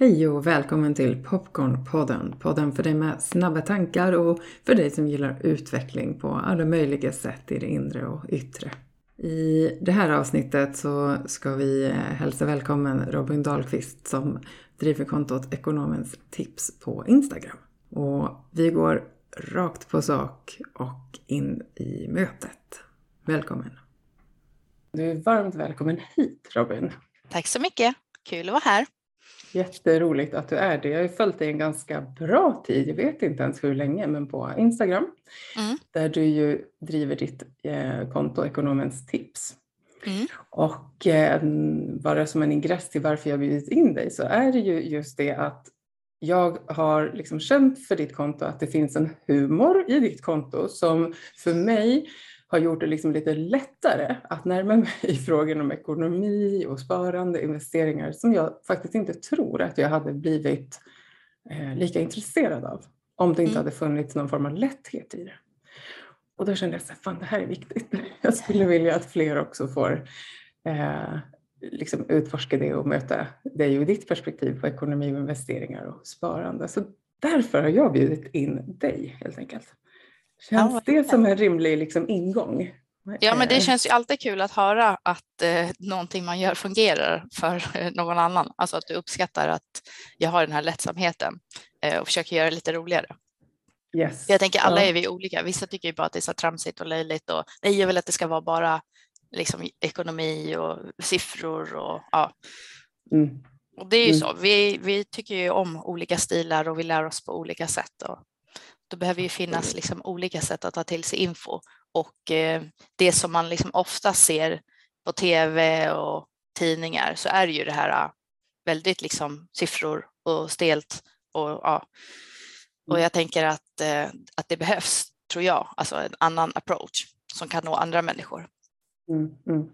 Hej och välkommen till Popcornpodden. Podden för dig med snabba tankar och för dig som gillar utveckling på alla möjliga sätt i det inre och yttre. I det här avsnittet så ska vi eh, hälsa välkommen Robin Dahlqvist som driver kontot Ekonomens tips på Instagram. Och vi går rakt på sak och in i mötet. Välkommen! Du är varmt välkommen hit Robin. Tack så mycket, kul att vara här. Jätteroligt att du är det. Jag har ju följt dig en ganska bra tid, jag vet inte ens hur länge, men på Instagram. Mm. Där du ju driver ditt eh, konto Ekonomens tips. Mm. Och eh, bara som en ingress till varför jag bjudit in dig så är det ju just det att jag har liksom känt för ditt konto att det finns en humor i ditt konto som för mig har gjort det liksom lite lättare att närma mig frågor om ekonomi och sparande, investeringar som jag faktiskt inte tror att jag hade blivit eh, lika intresserad av om det inte mm. hade funnits någon form av lätthet i det. Och då kände jag att fan det här är viktigt. Jag skulle vilja att fler också får eh, liksom utforska det och möta dig och ditt perspektiv på ekonomi investeringar och sparande. Så därför har jag bjudit in dig helt enkelt. Känns ja, det som en rimlig liksom, ingång? Ja, men det känns ju alltid kul att höra att eh, någonting man gör fungerar för eh, någon annan. Alltså att du uppskattar att jag har den här lättsamheten eh, och försöker göra det lite roligare. Yes. Jag tänker alla är vi olika. Vissa tycker ju bara att det är så tramsigt och löjligt och nej, jag vill att det ska vara bara liksom, ekonomi och siffror och ja. Mm. Och det är ju mm. så. Vi, vi tycker ju om olika stilar och vi lär oss på olika sätt. Och då behöver ju finnas liksom olika sätt att ta till sig info och eh, det som man liksom ofta ser på tv och tidningar så är ju det här äh, väldigt liksom siffror och stelt och ja. Och mm. jag tänker att, eh, att det behövs, tror jag, alltså en annan approach som kan nå andra människor. Mm, mm.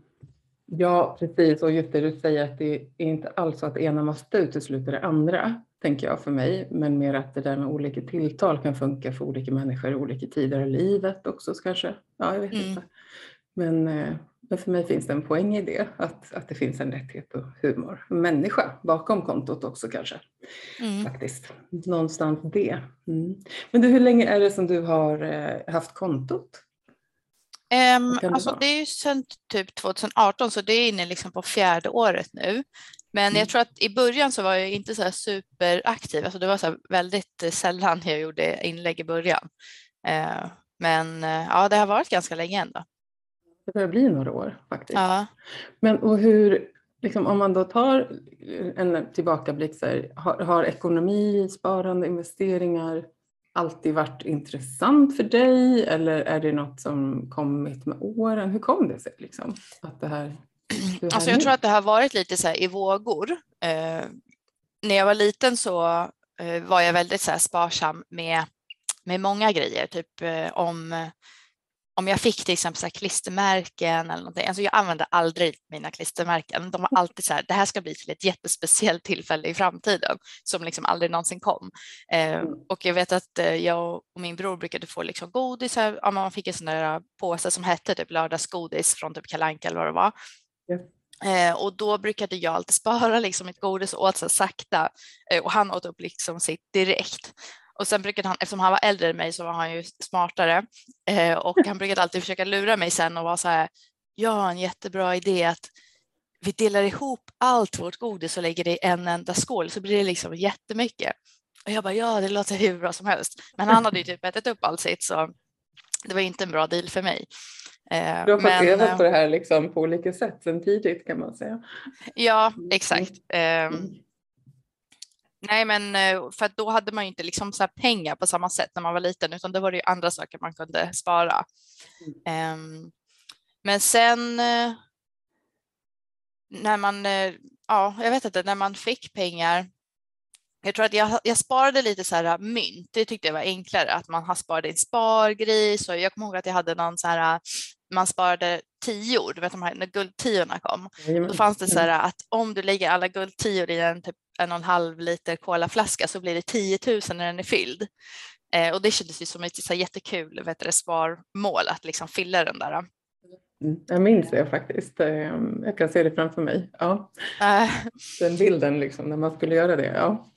Ja, precis. Och just det du säger att det är inte alls så att det ena måste utesluta det andra tänker jag för mig, men mer att det där med olika tilltal kan funka för olika människor i olika tider i livet också kanske. Ja, jag vet mm. inte. Men, eh, men för mig finns det en poäng i det, att, att det finns en lätthet och humor. Människa bakom kontot också kanske. Mm. Faktiskt. Någonstans det. Mm. Men du, hur länge är det som du har eh, haft kontot? Um, alltså det är ju sedan typ 2018 så det är inne liksom på fjärde året nu. Men mm. jag tror att i början så var jag inte så superaktiv. Alltså det var så väldigt sällan jag gjorde inlägg i början. Eh, men eh, ja, det har varit ganska länge ändå. Det börjar bli några år faktiskt. Ja. Men och hur, liksom, om man då tar en tillbakablick, så här, har, har ekonomi, sparande, investeringar alltid varit intressant för dig eller är det något som kommit med åren? Hur kom det sig liksom, att det här Alltså jag tror att det har varit lite så i vågor. Eh, när jag var liten så eh, var jag väldigt så sparsam med, med många grejer, typ eh, om om jag fick till exempel så klistermärken eller någonting, alltså jag använde aldrig mina klistermärken. De var alltid så här, det här ska bli till ett jättespeciellt tillfälle i framtiden som liksom aldrig någonsin kom. Eh, mm. och jag vet att eh, jag och min bror brukade få liksom godis, här, ja, man fick en sån där påse som hette typ lördagsgodis från typ Kalanka eller vad det var. Eh, och då brukade jag alltid spara liksom mitt godis och åt så sakta eh, och han åt upp liksom sitt direkt. Och sen brukade han, eftersom han var äldre än mig så var han ju smartare eh, och han brukade alltid försöka lura mig sen och vara så här, jag har en jättebra idé att vi delar ihop allt vårt godis och lägger det i en enda skål så blir det liksom jättemycket. Och jag bara, ja det låter hur bra som helst. Men han hade ju typ ätit upp allt sitt så det var inte en bra deal för mig. Eh, du har fått öva på det här liksom på olika sätt sen tidigt kan man säga. Ja, mm. exakt. Mm. Um, nej, men eh, för då hade man ju inte liksom så pengar på samma sätt när man var liten, utan då var det ju andra saker man kunde spara. Mm. Um, men sen när man, ja, jag vet inte, när man fick pengar jag tror att jag, jag sparade lite så här mynt. Det tyckte jag var enklare att man har sparat en spargris och jag kommer ihåg att jag hade någon så här man sparade tior, du vet de här, när guldtiorna kom. Då fanns det så här att om du lägger alla guldtior i en, typ en och en halv liter kolaflaska så blir det 10 000 när den är fylld. Eh, och det kändes ju som ett så jättekul vet du, sparmål att liksom fylla den där. Mm, jag minns det faktiskt. Ehm, jag kan se det framför mig. Ja. Äh. Den bilden liksom, när man skulle göra det. Ja.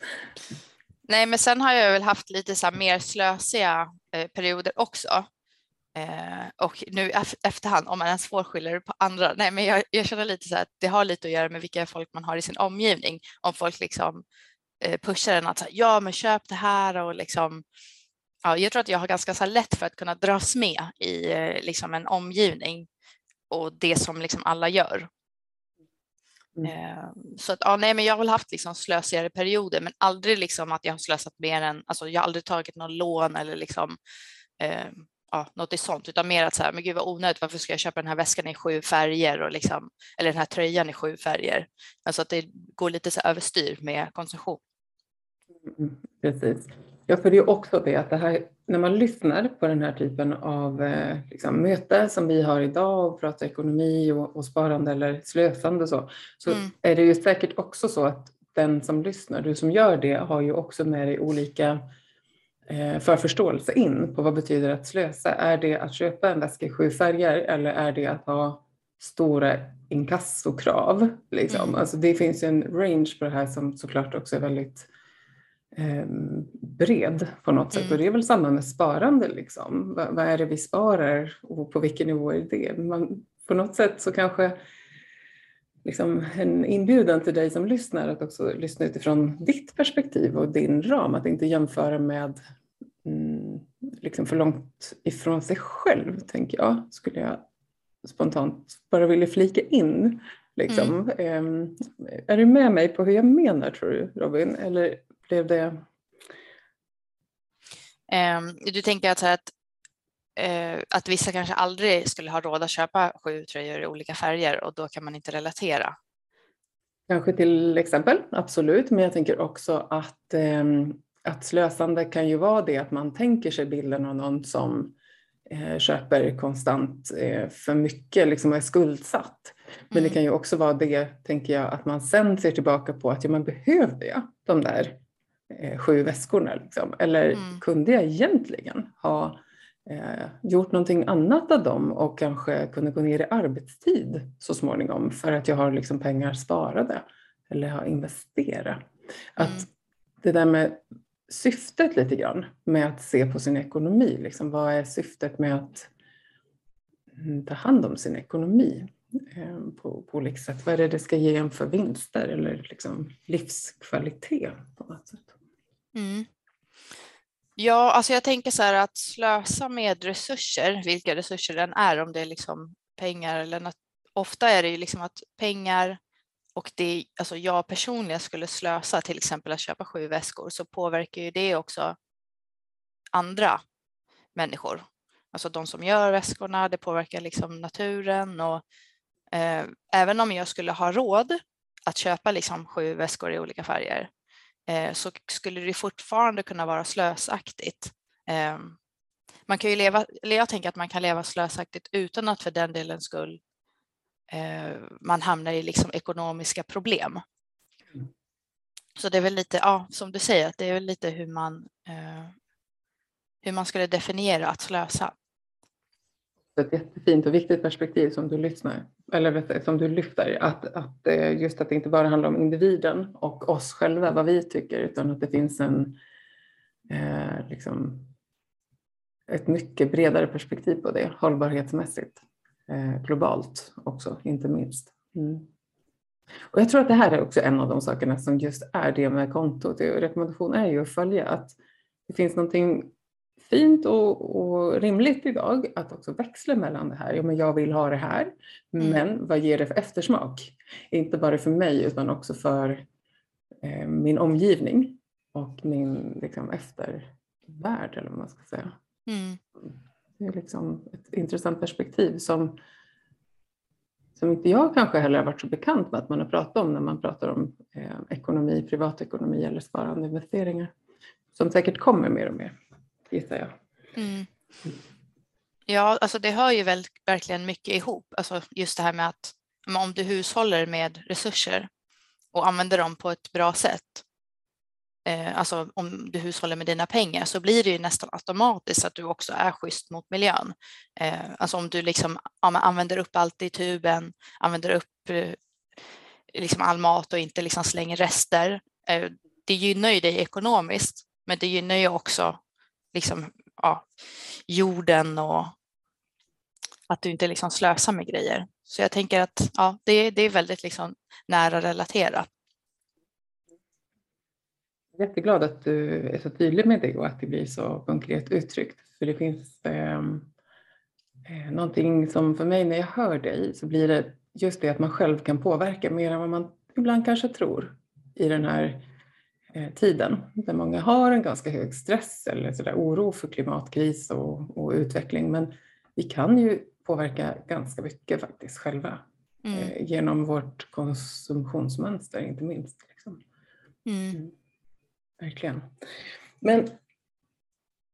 Nej, men sen har jag väl haft lite så mer slösiga eh, perioder också. Eh, och nu efterhand, om man ens får skylla det på andra, nej men jag, jag känner lite så att det har lite att göra med vilka folk man har i sin omgivning. Om folk liksom eh, pushar en att säga, ja men köp det här och liksom ja, jag tror att jag har ganska så lätt för att kunna dras med i eh, liksom en omgivning och det som liksom alla gör. Mm. Eh, så att, ja, nej, men jag har väl haft liksom slösigare perioder, men aldrig liksom att jag har slösat mer än, alltså jag har aldrig tagit någon lån eller liksom eh, ja, något sånt, utan mer att så här, men gud vad onödigt, varför ska jag köpa den här väskan i sju färger och liksom, eller den här tröjan i sju färger? Alltså att det går lite så överstyr med konsumtion. Mm, precis. Ja, för det är också det att det här, när man lyssnar på den här typen av eh, liksom, möte som vi har idag och pratar ekonomi och, och sparande eller slösande och så, så mm. är det ju säkert också så att den som lyssnar, du som gör det, har ju också med dig olika förförståelse in på vad betyder att slösa. Är det att köpa en väska i sju färger eller är det att ha stora inkassokrav? Liksom? Mm. Alltså det finns en range på det här som såklart också är väldigt eh, bred på något sätt. Mm. Och det är väl samma med sparande. Liksom. Vad, vad, är det vi sparar och på vilken nivå är det? Man, på något sätt så kanske liksom en inbjudan till dig som lyssnar att också lyssna utifrån ditt perspektiv och din ram. Att inte jämföra med liksom för långt ifrån sig själv, tänker jag. Skulle jag spontant bara vilja flika in. Liksom. Mm. Um, är du med mig på hur jag menar tror du Robin? Eller blev det? Um, du tänker att, att, uh, att vissa kanske aldrig skulle ha råd att köpa sju tröjor i olika färger och då kan man inte relatera? Kanske till exempel, absolut. Men jag tänker också att, um, att slösande kan ju vara det att man tänker sig bilden av någon som uh, köper konstant uh, för mycket, liksom är skuldsatt. Men mm. det kan ju också vara det, tänker jag, att man sen ser tillbaka på att ja, man behövde jag de där eh, sju väskorna? Liksom? Eller mm. kunde jag egentligen ha eh, gjort någonting annat av dem och kanske kunde gå ner i arbetstid så småningom för att jag har liksom pengar sparade eller har investerat? Att mm. det där med syftet lite grann med att se på sin ekonomi, liksom, vad är syftet med att mm, ta hand om sin ekonomi? Eh, på, på olika sätt. Vad är det det ska ge en för vinster eller liksom livskvalitet på något sätt? Mm. Ja, alltså jag tänker så här att slösa med resurser, vilka resurser den är, om det är liksom pengar eller något. Ofta är det ju liksom att pengar och det, alltså jag personligen skulle slösa till exempel att köpa sju väskor så påverkar ju det också andra människor. Alltså de som gör väskorna, det påverkar liksom naturen och eh, även om jag skulle ha råd att köpa liksom sju väskor i olika färger Eh, så skulle det fortfarande kunna vara slösaktigt. Eh, man kan ju leva, jag tänker att man kan leva slösaktigt utan att för den delen skull man hamnar i liksom ekonomiska problem. Så det är väl lite, ja, som du säger, att det är väl lite hur man, eh, hur man skulle definiera att slösa. Ett jättefint och viktigt perspektiv som du lyssnar, eller som du lyfter, att, att eh, just att det inte bara handlar om individen och oss själva, vad vi tycker, utan att det finns en, eh, liksom, ett mycket bredare perspektiv på det, hållbarhetsmässigt, eh, globalt också, inte minst. Mm. Och jag tror att det här är också en av de sakerna som just är det med kontot. Rekommendation är ju att följa att det finns någonting fint och, och, rimligt idag att också växla mellan det här. Ja, men jag vill ha det här, mm. men vad ger det för eftersmak? Inte bara för mig utan också för eh, min omgivning och min liksom, eftervärld eller vad man ska säga. Mm. Det är liksom ett intressant perspektiv som, som inte jag kanske heller har varit så bekant med att man har pratat om när man pratar om eh, ekonomi, privatekonomi eller sparande investeringar. Som säkert kommer mer och mer gissar jag. Mm. Ja, alltså det hör ju väl, verkligen mycket ihop. Alltså just det här med att om du hushåller med resurser och använder dem på ett bra sätt Eh, alltså om du hushåller med dina pengar så blir det ju nästan automatiskt att du också är schysst mot miljön. Eh, alltså om du liksom använder upp allt i tuben, använder upp eh, liksom all mat och inte liksom slänger rester. Det gynnar ju dig ekonomiskt, men det gynnar ju också liksom, ja, jorden och att du inte liksom slösar med grejer. Så jag tänker att ja, det, det är väldigt liksom nära relaterat. Jätteglad att du är så tydlig med det och att det blir så konkret uttryckt. För det finns ehm, eh, någonting som för mig när jag hör dig så blir det just det att man själv kan påverka mer än vad man ibland kanske tror i den här eh, tiden där många har en ganska hög stress eller så oro för klimatkris och, och utveckling. Men vi kan ju påverka ganska mycket faktiskt själva mm. eh, genom vårt konsumtionsmönster inte minst. Liksom. Mm. Verkligen. Men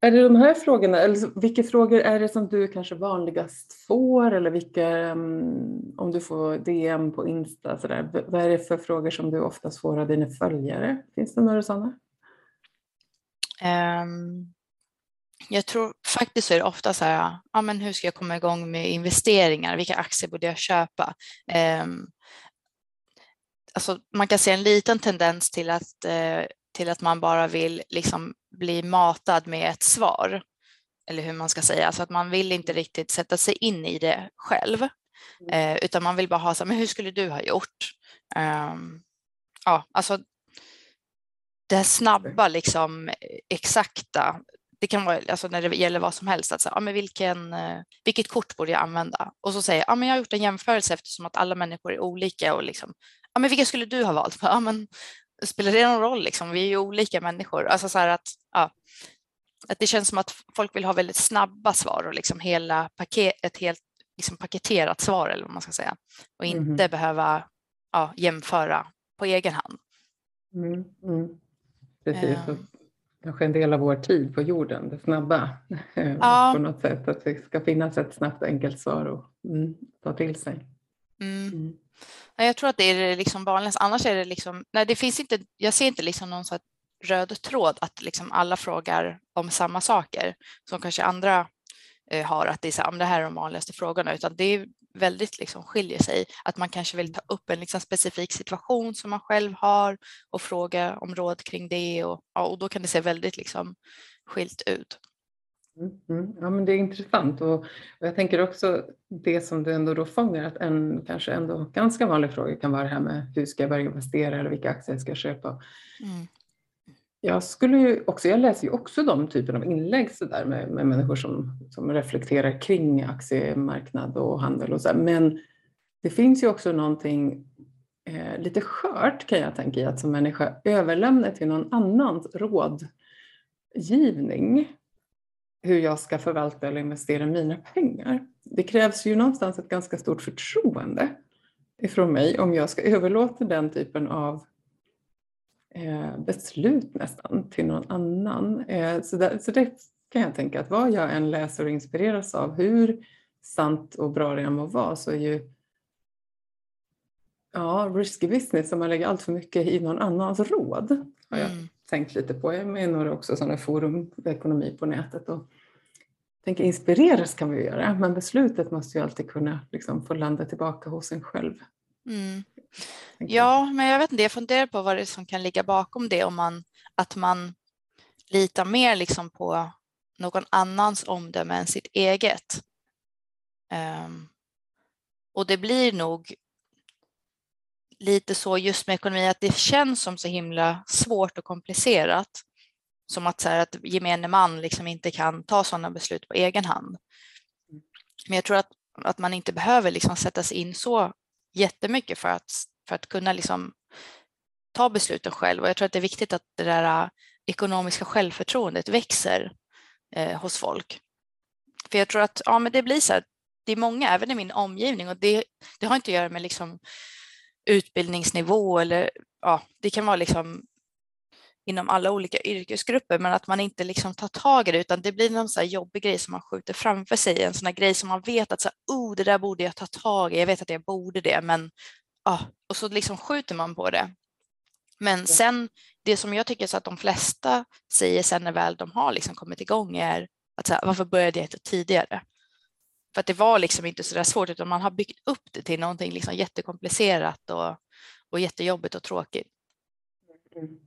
är det de här frågorna, eller vilka frågor är det som du kanske vanligast får eller vilka, mm, om du får DM på Insta, så där, vad är det för frågor som du oftast får av dina följare? Finns det några sådana? Um, jag tror faktiskt är det ofta så här, ja, men hur ska jag komma igång med investeringar? Vilka aktier borde jag köpa? Um, alltså man kan se en liten tendens till att, uh, till att man bara vill liksom bli matad med ett svar. Eller hur man ska säga, alltså att man vill inte riktigt sätta sig in i det själv. Uh, utan man vill bara ha så här, men hur skulle du ha gjort? Um, ja, alltså det här snabba, liksom, exakta det kan vara alltså när det gäller vad som helst, att säga, ja, men vilken, eh, vilket kort borde jag använda? Och så säger jag, ja, men jag har gjort en jämförelse eftersom att alla människor är olika och liksom, ja, men vilka skulle du ha valt? Ja, men, spelar det någon roll? Liksom? Vi är ju olika människor. Alltså så att, ja, att det känns som att folk vill ha väldigt snabba svar och liksom hela paket, ett helt liksom paketerat svar eller vad man ska säga och inte mm. behöva ja, jämföra på egen hand. Mm. Mm. Precis, um, kanske en del av vår tid på jorden, det snabba ja. på något sätt. Att det ska finnas ett snabbt enkelt svar att mm, ta till sig. Jag tror att det är liksom vanligast, annars är det liksom, nej det finns inte, jag ser inte liksom någon så röd tråd att liksom alla frågar om samma saker som kanske andra eh, har, att det är så här, det här är de vanligaste frågorna, utan det är väldigt liksom skiljer sig. Att man kanske vill ta upp en liksom specifik situation som man själv har och fråga om råd kring det och, ja, och då kan det se väldigt liksom skilt ut. Mm, mm. Ja, men det är intressant och, och, jag tänker också det som du ändå då fångar att en kanske ändå ganska vanlig fråga kan vara det här med hur ska jag börja investera eller vilka aktier ska jag köpa. Mm. Jag, skulle ju också, jag läser ju också de typen av inlägg så där med, med människor som, som reflekterar kring aktiemarknad och handel och så här. Men det finns ju också någonting eh, lite skört kan jag tänka i att som människa överlämna till någon annans rådgivning hur jag ska förvalta eller investera mina pengar. Det krävs ju någonstans ett ganska stort förtroende ifrån mig om jag ska överlåta den typen av eh, beslut nästan till någon annan. Eh, så, där, så det kan jag tänka att vad jag än läser och inspireras av, hur sant och bra det än må vara, så är ju ja, risky business om man lägger allt för mycket i någon annans råd. Har jag mm tänkt lite på. Jag är med i några också sådana forum ekonomi på nätet. Och tänker inspireras kan vi göra, men beslutet måste ju alltid kunna liksom få landa tillbaka hos en själv. Mm. Ja, men jag vet inte, jag funderar på vad det är som kan ligga bakom det, om man, att man litar mer liksom på någon annans omdöme än sitt eget. Um, och det blir nog lite så just med ekonomi att det känns som så himla svårt och komplicerat. Som att, så här, att gemene man liksom inte kan ta sådana beslut på egen hand. Men jag tror att, att man inte behöver liksom sätta sig in så jättemycket för att, för att kunna liksom ta besluten själv. Och jag tror att det är viktigt att det där äh, ekonomiska självförtroendet växer eh, hos folk. För jag tror att ja, men det blir så här, det är många, även i min omgivning, och det, det har inte att göra med liksom utbildningsnivå eller ja, det kan vara liksom inom alla olika yrkesgrupper, men att man inte liksom tar tag i det, utan det blir någon så jobbig grej som man skjuter framför sig, en sån här grej som man vet att så här, oh, det där borde jag ta tag i, jag vet att jag borde det, men ja, och så liksom skjuter man på det. Men sen det som jag tycker så att de flesta säger sen när väl de har liksom kommit igång är att så här, varför började jag inte tidigare? För att det var liksom inte så där svårt utan man har byggt upp det till någonting liksom jättekomplicerat och, och jättejobbigt och tråkigt. Mm.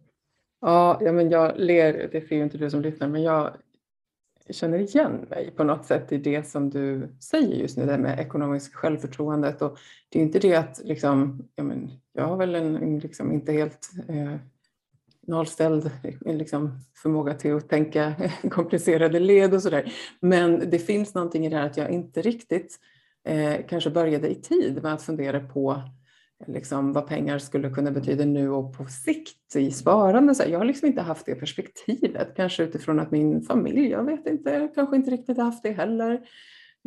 Ja, ja, men jag ler, det ser ju inte du som lyssnar, men jag känner igen mig på något sätt i det som du säger just nu, det med ekonomiskt självförtroendet. Och det är inte det att liksom, ja, men jag har väl en liksom inte helt eh, nollställd liksom, förmåga till att tänka komplicerade led och sådär. Men det finns någonting i det här att jag inte riktigt eh, kanske började i tid med att fundera på liksom, vad pengar skulle kunna betyda nu och på sikt i sparande. Så jag har liksom inte haft det perspektivet, kanske utifrån att min familj, jag vet inte, kanske inte riktigt haft det heller.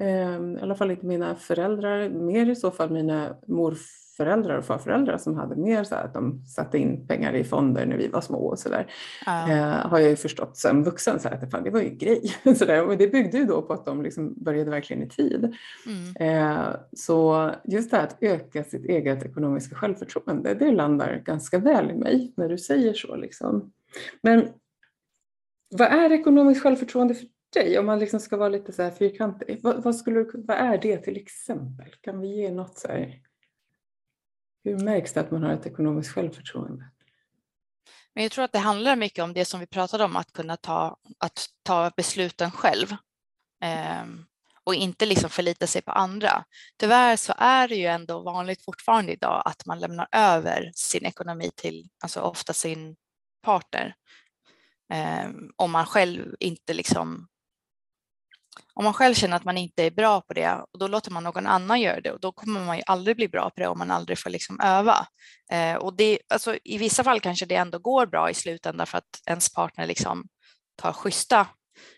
Eh, I alla fall inte mina föräldrar, mer i så fall mina morföräldrar föräldrar och farföräldrar som hade mer så att de satte in pengar i fonder när vi var små och sådär. Ja. Eh, har jag ju förstått som vuxen så att fan, det var ju grej. så där. Och det byggde ju då på att de liksom började verkligen i tid. Mm. Eh, så just det här att öka sitt eget ekonomiska självförtroende, det landar ganska väl i mig när du säger så. Liksom. Men vad är ekonomiskt självförtroende för dig? Om man liksom ska vara lite så här fyrkantig. Vad, vad, skulle, vad är det till exempel? Kan vi ge något så här hur märks det att man har ett ekonomiskt självförtroende? Men jag tror att det handlar mycket om det som vi pratade om, att kunna ta, att ta besluten själv eh, och inte liksom förlita sig på andra. Tyvärr så är det ju ändå vanligt fortfarande idag att man lämnar över sin ekonomi till, alltså ofta sin partner. Eh, om man själv inte liksom om man själv känner att man inte är bra på det och då låter man någon annan göra det och då kommer man ju aldrig bli bra på det om man aldrig får liksom öva. Eh, och det, alltså, I vissa fall kanske det ändå går bra i slutändan för att ens partner liksom tar schyssta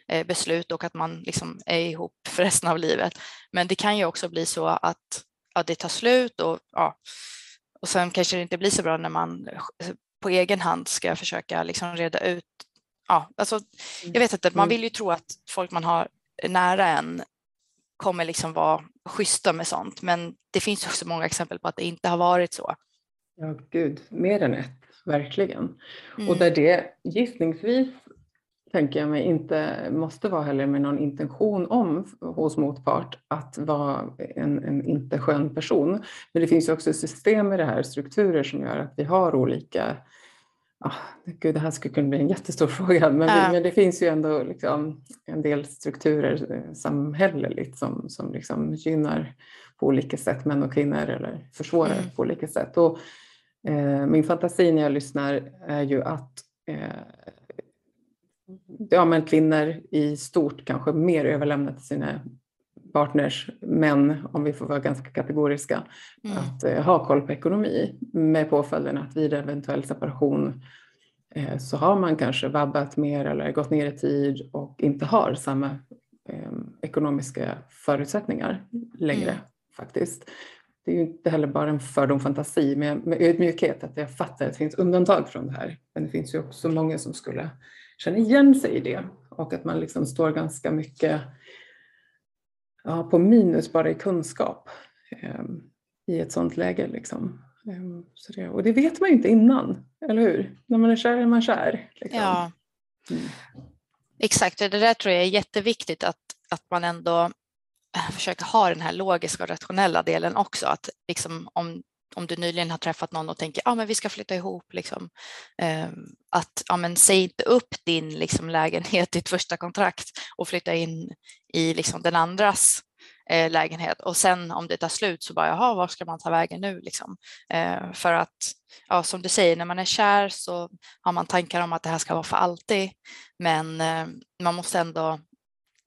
eh, beslut och att man liksom är ihop för resten av livet. Men det kan ju också bli så att ja, det tar slut och, ja, och sen kanske det inte blir så bra när man på egen hand ska försöka liksom reda ut Ja, alltså, jag vet inte, man mm. vill ju tro att folk man har nära en kommer liksom vara schyssta med sånt. Men det finns också många exempel på att det inte har varit så. Ja, gud, mer än ett, verkligen. Mm. Och där det gissningsvis, tänker jag mig, inte måste vara heller med någon intention om hos motpart att vara en, en inte skön person. Men det finns ju också system i det här, strukturer som gör att vi har olika Oh, gud, det här skulle kunna bli en jättestor fråga, men, ja. men det finns ju ändå liksom en del strukturer eh, samhälleligt som, som liksom gynnar på olika sätt män och kvinnor eller försvårar mm. på olika sätt. Och, eh, min fantasi när jag lyssnar är ju att eh, ja, men kvinnor i stort kanske mer överlämnar till sina partners, män, om vi får vara ganska kategoriska, mm. att eh, ha koll på ekonomi med påföljden att vid eventuell separation eh, så har man kanske vabbat mer eller gått ner i tid och inte har samma eh, ekonomiska förutsättningar längre mm. faktiskt. Det är ju inte heller bara en fördom fantasi med, med ödmjukhet att jag fattar att det finns undantag från det här. Men det finns ju också många som skulle känna igen sig i det och att man liksom står ganska mycket ja, på minus bara i kunskap eh, i ett sådant läge. Liksom. Eh, så det, och det vet man ju inte innan, eller hur? När man är kär är man kär. Liksom. Ja, mm. exakt. Det där tror jag är jätteviktigt att, att man ändå eh, försöker ha den här logiska och rationella delen också. Att liksom om, om du nyligen har träffat någon och tänker att ah, vi ska flytta ihop, liksom, eh, att ah, men, säg inte upp din liksom, lägenhet, ditt första kontrakt och flytta in i liksom, den andras eh, lägenhet. Och sen om det tar slut så bara jaha, var ska man ta vägen nu? liksom? Eh, för att ja, som du säger, när man är kär så har man tankar om att det här ska vara för alltid, men eh, man måste ändå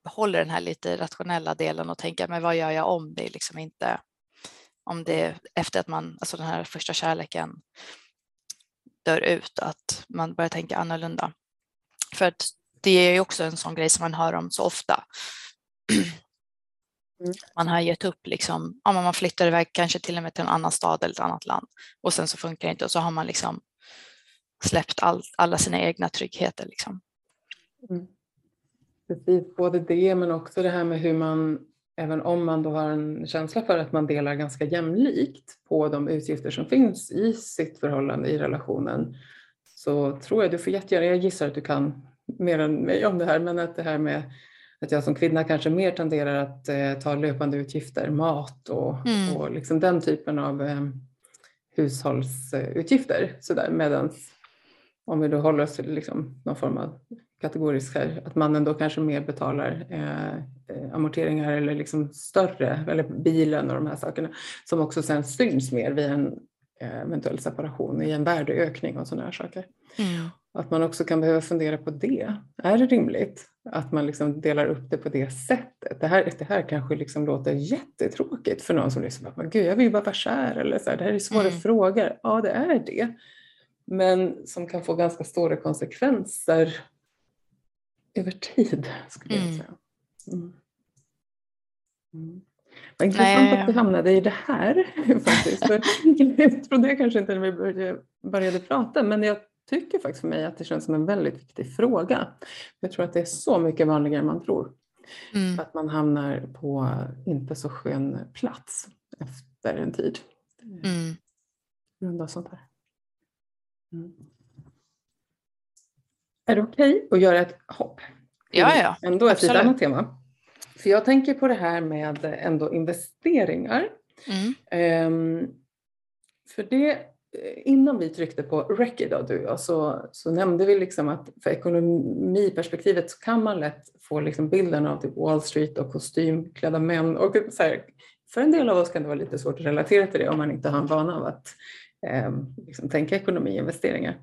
behålla den här lite rationella delen och tänka, men vad gör jag om det? liksom inte om det efter att man, alltså den här första kärleken dör ut, att man börjar tänka annorlunda. För att det är ju också en sån grej som man hör om så ofta. Mm. Man har gett upp, liksom, ja, man flyttar iväg kanske till och med till en annan stad eller ett annat land och sen så funkar det inte och så har man liksom släppt all, alla sina egna tryggheter. Liksom. Mm. Precis, både det men också det här med hur man även om man då har en känsla för att man delar ganska jämlikt på de utgifter som finns i sitt förhållande i relationen så tror jag du får jättegärna, jag gissar att du kan mer än mig om det här, men att det här med att jag som kvinna kanske mer tenderar att eh, ta löpande utgifter, mat och, mm. och liksom den typen av eh, hushållsutgifter. Medans om vi då håller oss till liksom någon form av kategorisk här, att mannen då kanske mer betalar eh, eh, amorteringar eller liksom större, eller bilen och de här sakerna, som också sen syns mer vid en eh, eventuell separation i en värdeökning och sådana här saker. Mm. Att man också kan behöva fundera på det. Är det rimligt att man liksom delar upp det på det sättet? Det här, det här kanske liksom låter jättetråkigt för någon som lyssnar. Gud, jag vill bara vara kär. Eller så här, det här är svåra mm. frågor. Ja, det är det. Men som kan få ganska stora konsekvenser över tid, skulle jag mm. säga. Mm. Mm. Vad intressant att vi hamnade i det här faktiskt. jag trodde kanske inte när vi började, började prata, men jag tycker faktiskt för mig att det känns som en väldigt viktig fråga. Jag tror att det är så mycket vanligare än man tror. Mm. Att man hamnar på inte så skön plats efter en tid. Mm. Grund av sånt här. Mm. Är det okej okay att göra ett hopp? Ja, ja. Ändå ett lite annat tema. För jag tänker på det här med ändå investeringar. Mm. Um, för det innan vi tryckte på rec idag du och jag så, så nämnde vi liksom att för ekonomiperspektivet så kan man lätt få liksom bilden av typ Wall Street och kostymklädda män och så här, för en del av oss kan det vara lite svårt att relatera till det om man inte har en vana av att eh, liksom tänka ekonomi och investeringar.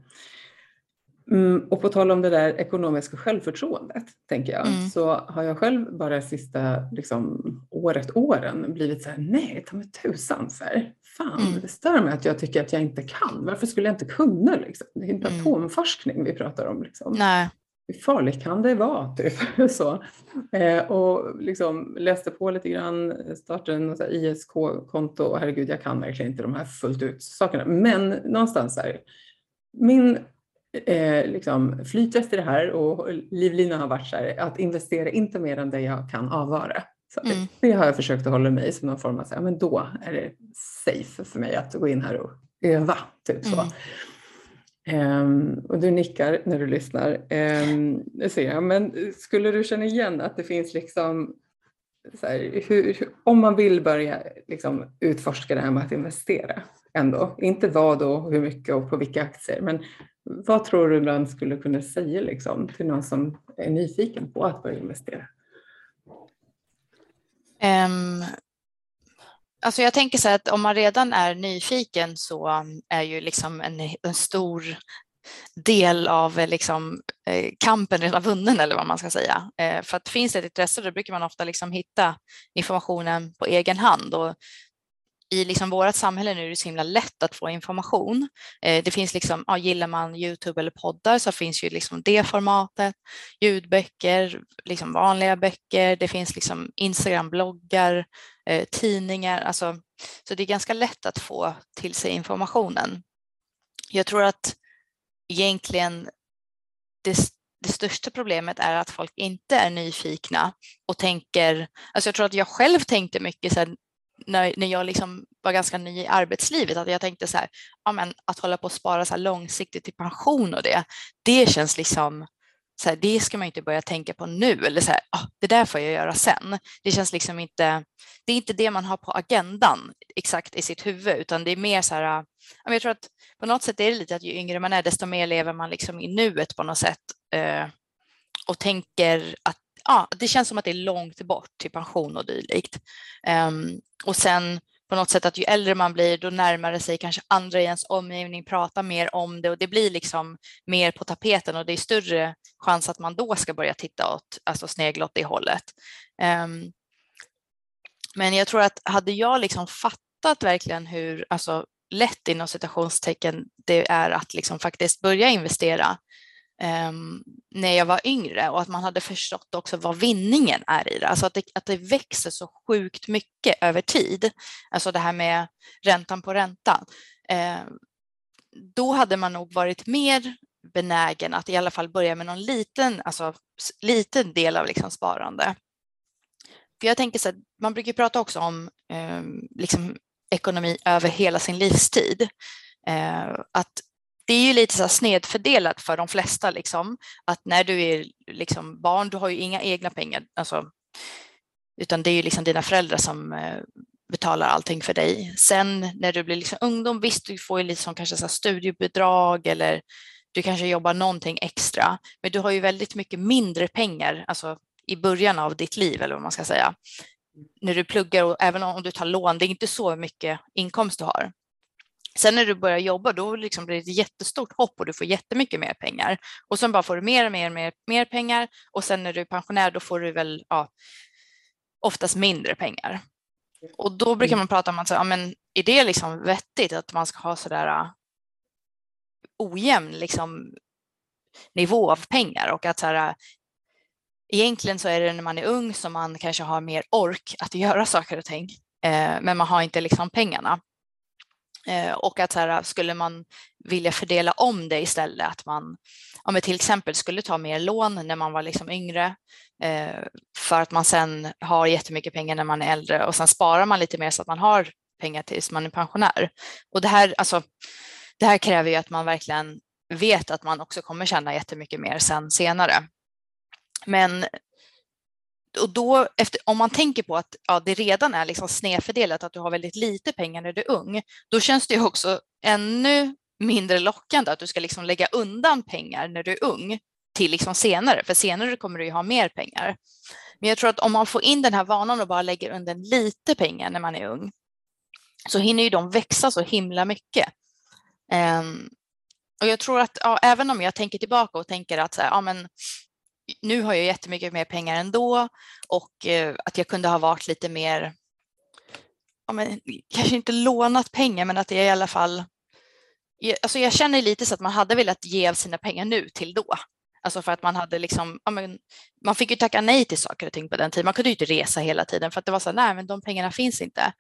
Mm, och på tal om det där ekonomiska självförtroendet, tänker jag, mm. så har jag själv bara sista liksom, året, åren blivit så här, nej, ta mig tusan, så här, fan, mm. det stör mig att jag tycker att jag inte kan. Varför skulle jag inte kunna? Liksom? Det är inte mm. atomforskning vi pratar om. Liksom. Nej. Hur farligt kan det vara? Typ. så. Eh, och liksom läste på lite grann, startade en ISK-konto och herregud, jag kan verkligen inte de här fullt ut sakerna. Men någonstans här, min eh, liksom, flytväst i det här och livlinan har varit så här, att investera inte mer än det jag kan avvara. Så mm. Det har jag försökt att hålla mig som någon form av, så här, men då är det safe för mig att gå in här och öva. Typ så. Mm. Um, och du nickar när du lyssnar. Um, det ser jag. Men skulle du känna igen att det finns liksom här, hur, om man vill börja liksom utforska det här med att investera ändå, inte vad och hur mycket och på vilka aktier, men vad tror du man skulle kunna säga liksom, till någon som är nyfiken på att börja investera? Um, alltså jag tänker så här att om man redan är nyfiken så um, är ju liksom en, en stor del av eh, liksom, eh, kampen redan vunnen eller vad man ska säga. Eh, för att finns det ett intresse då brukar man ofta liksom hitta informationen på egen hand och i liksom vårt samhälle nu är det så himla lätt att få information. Eh, det finns liksom, ja, gillar man Youtube eller poddar så finns ju liksom det formatet, ljudböcker, liksom vanliga böcker, det finns liksom Instagram-bloggar, eh, tidningar, alltså, så det är ganska lätt att få till sig informationen. Jag tror att egentligen det, det största problemet är att folk inte är nyfikna och tänker, alltså jag tror att jag själv tänkte mycket så här, när, när jag liksom var ganska ny i arbetslivet, att jag tänkte så här, ja, men att hålla på och spara så långsiktigt till pension och det, det känns liksom, så här, det ska man inte börja tänka på nu, eller så här, ah, det där får jag göra sen. Det känns liksom inte, det är inte det man har på agendan exakt i sitt huvud, utan det är mer så här, jag tror att på något sätt är det lite att ju yngre man är, desto mer lever man liksom i nuet på något sätt eh, och tänker att ja, det känns som att det är långt bort till pension och dylikt. Um, och sen på något sätt att ju äldre man blir, då närmar det sig kanske andra i ens omgivning pratar mer om det och det blir liksom mer på tapeten och det är större chans att man då ska börja titta åt, alltså snegla åt det hållet. Um, men jag tror att hade jag liksom fattat verkligen hur alltså, lätt inom citationstecken det är att liksom faktiskt börja investera Ehm, när jag var yngre och att man hade förstått också vad vinningen är i det. Alltså att det, att det växer så sjukt mycket över tid. Alltså det här med räntan på räntan. Ehm, då hade man nog varit mer benägen att i alla fall börja med någon liten, alltså, liten del av liksom sparande. för jag tänker så här, man brukar prata också om eh, liksom ekonomi över hela sin livstid. Eh, att det är ju lite så snedfördelat för de flesta, liksom, att när du är liksom barn, du har ju inga egna pengar, alltså, utan det är ju liksom dina föräldrar som eh, betalar allting för dig. Sen när du blir liksom ungdom, visst du får ju liksom kanske så studiebidrag eller du kanske jobbar någonting extra, men du har ju väldigt mycket mindre pengar, alltså i början av ditt liv eller vad man ska säga. När du pluggar och även om du tar lån, det är inte så mycket inkomst du har. Sen när du börjar jobba, då liksom blir det ett jättestort hopp och du får jättemycket mer pengar. Och sen bara får du mer och mer, mer, mer pengar och sen när du är pensionär, då får du väl ja, oftast mindre pengar. Och då brukar mm. man prata om att ja, men är det liksom vettigt att man ska ha sådär ojämn liksom, nivå av pengar och att så här, egentligen så är det när man är ung som man kanske har mer ork att göra saker och ting, eh, men man har inte liksom pengarna. Eh, och att så här, skulle man vilja fördela om det istället, att man om till exempel skulle ta mer lån när man var liksom yngre eh, för att man sen har jättemycket pengar när man är äldre och sen sparar man lite mer så att man har pengar tills man är pensionär. Och det här, alltså, det här kräver ju att man verkligen vet att man också kommer tjäna jättemycket mer sen senare. Men och då, efter, om man tänker på att ja, det redan är liksom snedfördelat, att du har väldigt lite pengar när du är ung, då känns det också ännu mindre lockande att du ska liksom lägga undan pengar när du är ung till liksom senare, för senare kommer du ju ha mer pengar. Men jag tror att om man får in den här vanan och bara lägger undan lite pengar när man är ung, så hinner ju de växa så himla mycket. Um, och jag tror att ja, även om jag tänker tillbaka och tänker att så här, ja, men nu har jag jättemycket mer pengar ändå och eh, att jag kunde ha varit lite mer, ja, men, kanske inte lånat pengar, men att jag i alla fall, alltså jag känner lite så att man hade velat ge av sina pengar nu till då. Alltså för att man hade liksom, ja, men, man fick ju tacka nej till saker och ting på den tiden. Man kunde ju inte resa hela tiden för att det var så här, nej men de pengarna finns inte.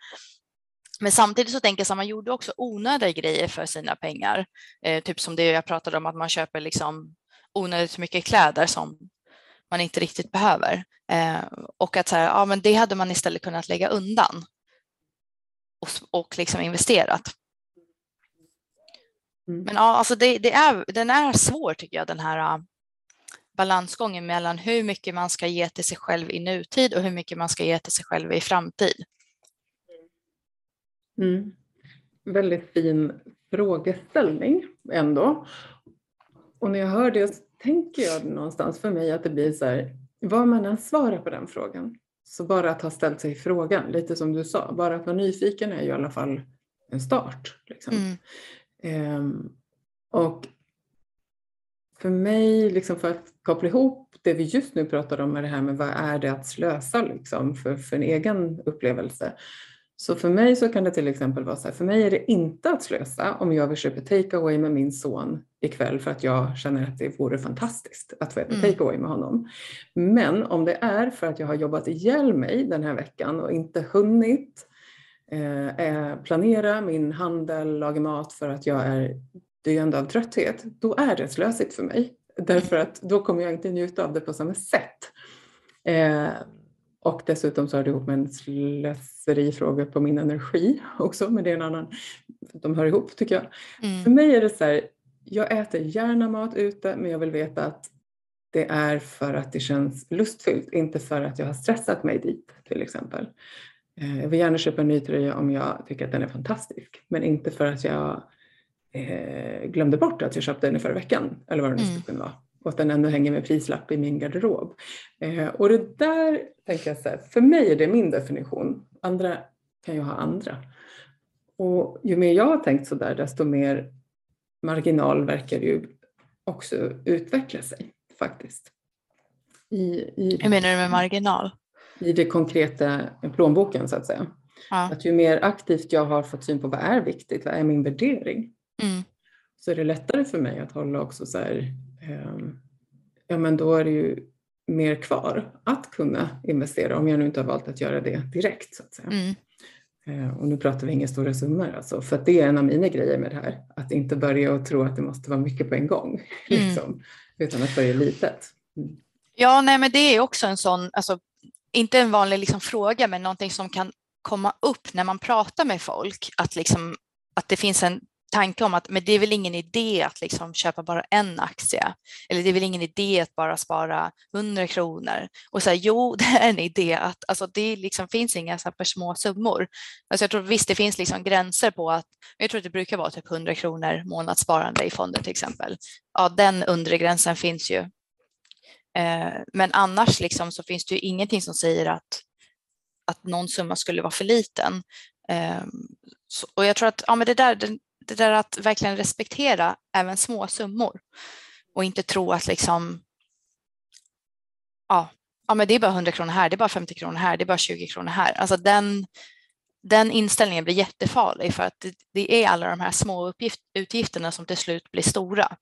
Men samtidigt så tänker jag att man gjorde också onödiga grejer för sina pengar. Eh, typ som det jag pratade om att man köper liksom onödigt mycket kläder som man inte riktigt behöver. Eh, och att så här, ja, men det hade man istället kunnat lägga undan och, och liksom investerat. Mm. Men ja, alltså det, det, är, den är svår tycker jag, den här uh, balansgången mellan hur mycket man ska ge till sig själv i nutid och hur mycket man ska ge till sig själv i framtid. Mm. Väldigt fin frågeställning ändå. Och när jag hör det tänker jag någonstans för mig att det blir så här, vad man än svarar på den frågan, så bara att ha ställt sig frågan, lite som du sa, bara att vara nyfiken är ju i alla fall en start. Liksom. Mm. Um, och för mig, liksom för att koppla ihop det vi just nu pratar om med det här med vad är det att slösa liksom för, för en egen upplevelse, så för mig så kan det till exempel vara så här, för mig är det inte att slösa om jag vill köpa takeaway med min son ikväll för att jag känner att det vore fantastiskt att få äta mm. takeaway med honom. Men om det är för att jag har jobbat ihjäl mig den här veckan och inte hunnit eh, eh planera min handel, laga mat för att jag är döende av trötthet, då är det slösigt för mig. Därför att då kommer jag inte njuta av det på samma sätt. Eh, och dessutom så har det ihop med en slöserifråga på min energi också, men det är en annan, de hör ihop tycker jag. Mm. För mig är det så här, jag äter gärna mat ute men jag vill veta att det är för att det känns lustfyllt, inte för att jag har stressat mig dit till exempel. Eh, jag vill gärna köpa en ny tröja om jag tycker att den är fantastisk, men inte för att jag eh, glömde bort att jag köpte den i förra veckan eller vad det nu mm. skulle kunna vara och att den ändå hänger med prislapp i min garderob. Eh, och det där tänker jag så här, för mig är det min definition. Andra kan ju ha andra. Och ju mer jag har tänkt så där, desto mer marginal verkar ju också utveckla sig faktiskt. I, i, Hur menar du med marginal? I det konkreta plånboken så att säga. Ja. Att ju mer aktivt jag har fått syn på vad är viktigt, vad är min värdering, mm. så är det lättare för mig att hålla också så här, ja men då är det ju mer kvar att kunna investera om jag nu inte har valt att göra det direkt. Så att säga. Mm. Ehm, och nu pratar vi inga stora summor alltså, för att det är en av mina grejer med det här. Att inte börja och tro att det måste vara mycket på en gång, mm. liksom, utan att börja litet. Mm. Ja, nej, men det är också en sån, alltså, inte en vanlig liksom fråga, men någonting som kan komma upp när man pratar med folk, att, liksom, att det finns en tanke om att men det är väl ingen idé att liksom köpa bara en aktie. Eller det är väl ingen idé att bara spara 100 kronor. Och så här, jo, det är en idé att alltså, det liksom finns inga så här för små summor. Alltså jag tror visst, det finns liksom gränser på att jag tror att det brukar vara typ 100 kronor månadssparande i fonder till exempel. Ja, den undre gränsen finns ju. Eh, men annars liksom så finns det ju ingenting som säger att att någon summa skulle vara för liten. Eh, och jag tror att ja, men det där, det där att verkligen respektera även små summor och inte tro att liksom ja, ja men det är bara 100 kronor här, det är bara 50 kronor här, det är bara 20 kronor här. Alltså den, den inställningen blir jättefarlig för att det, det är alla de här små uppgift, utgifterna som till slut blir stora.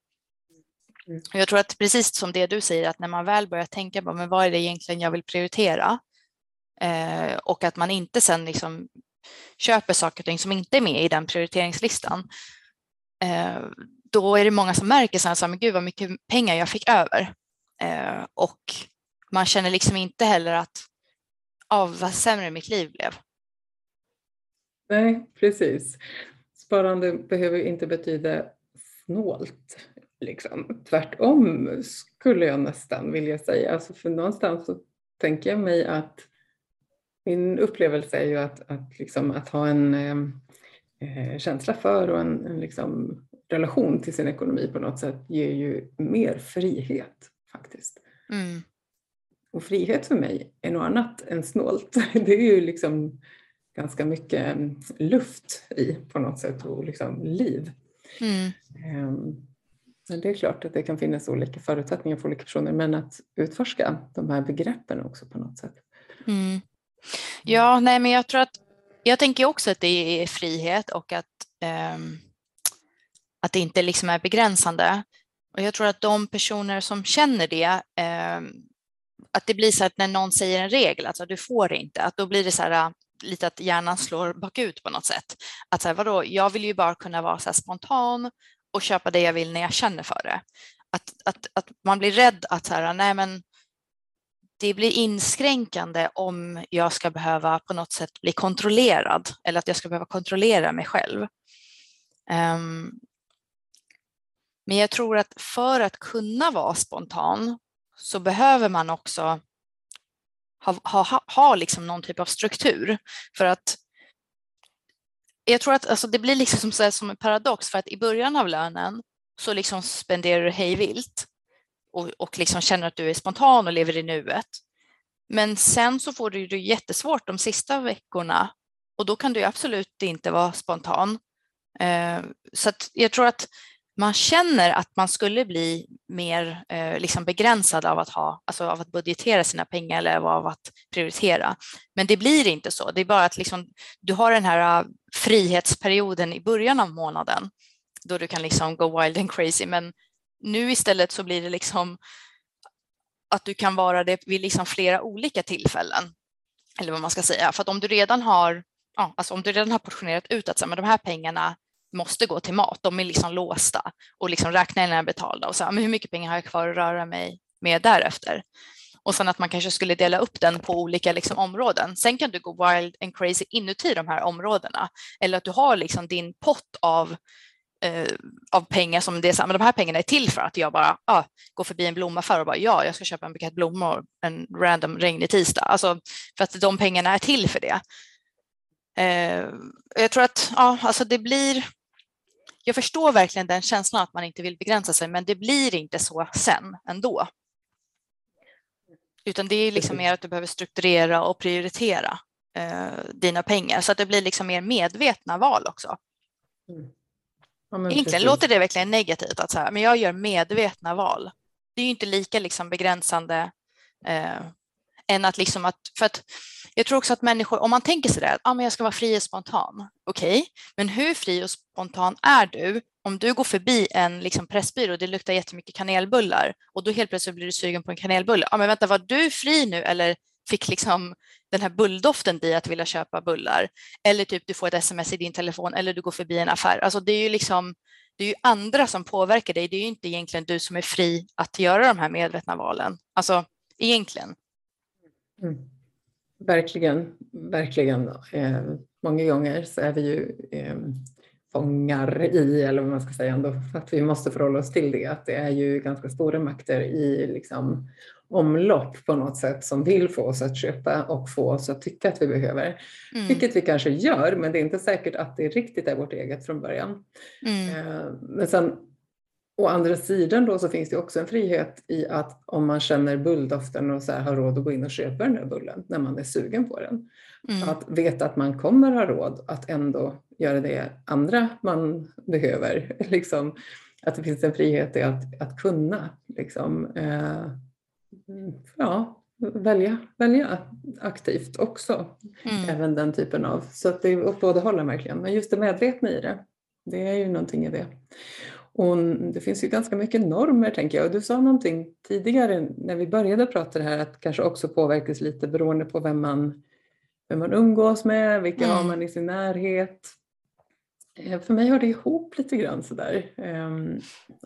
Mm. Jag tror att precis som det du säger, att när man väl börjar tänka på men vad är det egentligen jag vill prioritera eh, och att man inte sen liksom köper saker och ting som inte är med i den prioriteringslistan, eh, då är det många som märker så här, men gud vad mycket pengar jag fick över. Eh, och man känner liksom inte heller att, av vad sämre mitt liv blev. Nej, precis. Sparande behöver inte betyda snålt. Liksom. Tvärtom skulle jag nästan vilja säga. Alltså för någonstans så tänker jag mig att min upplevelse är ju att, att, liksom, att ha en eh, känsla för och en, en liksom, relation till sin ekonomi på något sätt ger ju mer frihet faktiskt. Mm. Och frihet för mig är något annat än snålt. Det är ju liksom ganska mycket mm, luft i på något sätt och liksom liv. Mm. Men det är klart att det kan finnas olika förutsättningar för olika personer men att utforska de här begreppen också på något sätt. Mm. Ja, nej, men jag tror att jag tänker också att det är frihet och att, um, att det inte liksom är begränsande. Och jag tror att de personer som känner det, um, att det blir så att när någon säger en regel, alltså du får inte, att då blir det så här lite att hjärnan slår bakut på något sätt. Att så här, vadå, jag vill ju bara kunna vara så spontan och köpa det jag vill när jag känner för det. Att, att, att man blir rädd att så här, nej men det blir inskränkande om jag ska behöva på något sätt bli kontrollerad eller att jag ska behöva kontrollera mig själv. Um, men jag tror att för att kunna vara spontan så behöver man också ha, ha, ha liksom någon typ av struktur. För att jag tror att alltså, det blir liksom som, som en paradox för att i början av lönen så liksom spenderar du hej vilt och, och liksom känner att du är spontan och lever i nuet. Men sen så får du det jättesvårt de sista veckorna och då kan du absolut inte vara spontan. Eh, så jag tror att man känner att man skulle bli mer eh, liksom begränsad av att, ha, alltså av att budgetera sina pengar eller av att prioritera. Men det blir inte så. Det är bara att liksom, du har den här eh, frihetsperioden i början av månaden då du kan liksom go wild and crazy. Men nu istället så blir det liksom att du kan vara det vid liksom flera olika tillfällen. Eller vad man ska säga. För att om du redan har, ja, alltså om du redan har portionerat ut att så, men de här pengarna måste gå till mat, de är liksom låsta och liksom räkningarna är betalda och så, men hur mycket pengar har jag kvar att röra mig med därefter? Och sen att man kanske skulle dela upp den på olika liksom områden. Sen kan du gå wild and crazy inuti de här områdena eller att du har liksom din pott av eh, av pengar som det är så men de här pengarna är till för att jag bara ah, går förbi en blomaffär och bara ja, jag ska köpa en bukett blommor en random regnig tisdag. Alltså för att de pengarna är till för det. Eh, jag tror att ja, alltså det blir jag förstår verkligen den känslan att man inte vill begränsa sig, men det blir inte så sen ändå. Utan det är liksom mer att du behöver strukturera och prioritera eh, dina pengar så att det blir liksom mer medvetna val också. Mm. Ja, Egentligen precis. låter det verkligen negativt att så här, men jag gör medvetna val. Det är ju inte lika liksom begränsande eh, än att liksom att, för att jag tror också att människor, om man tänker sig det, ah, men jag ska vara fri och spontan. Okej, okay. men hur fri och spontan är du om du går förbi en liksom, pressbyrå och det luktar jättemycket kanelbullar och då helt plötsligt blir du sugen på en kanelbulle. Ah, men vänta, var du fri nu eller fick liksom den här bulldoften dig att vilja köpa bullar? Eller typ du får ett sms i din telefon eller du går förbi en affär. Alltså det är ju liksom det är ju andra som påverkar dig. Det är ju inte egentligen du som är fri att göra de här medvetna valen. Alltså egentligen. Mm. verkligen, verkligen. Eh, många gånger så är vi ju eh, fångar i, eller vad man ska säga ändå, att vi måste förhålla oss till det, att det är ju ganska stora makter i liksom, omlopp på något sätt som vill få oss att köpa och få oss att tycka att vi behöver. Mm. Vilket vi kanske gör, men det är inte säkert att det riktigt är vårt eget från början. Mm. Eh, men sen Å andra sidan då så finns det också en frihet i att om man känner bulldoften och så har råd att gå in och köpa den där bullen när man är sugen på den. Mm. Att veta att man kommer ha råd att ändå göra det andra man behöver. Liksom, att det finns en frihet i att, att kunna liksom, eh, ja, välja, välja aktivt också. Mm. Även den typen av, så att det är åt båda hållen verkligen. Men just det medvetna i det, det är ju någonting i det. Och det finns ju ganska mycket normer tänker jag. Du sa någonting tidigare när vi började prata det här att kanske också påverkas lite beroende på vem man, vem man umgås med, vilka mm. har man i sin närhet. Eh, för mig hör det ihop lite grann sådär um,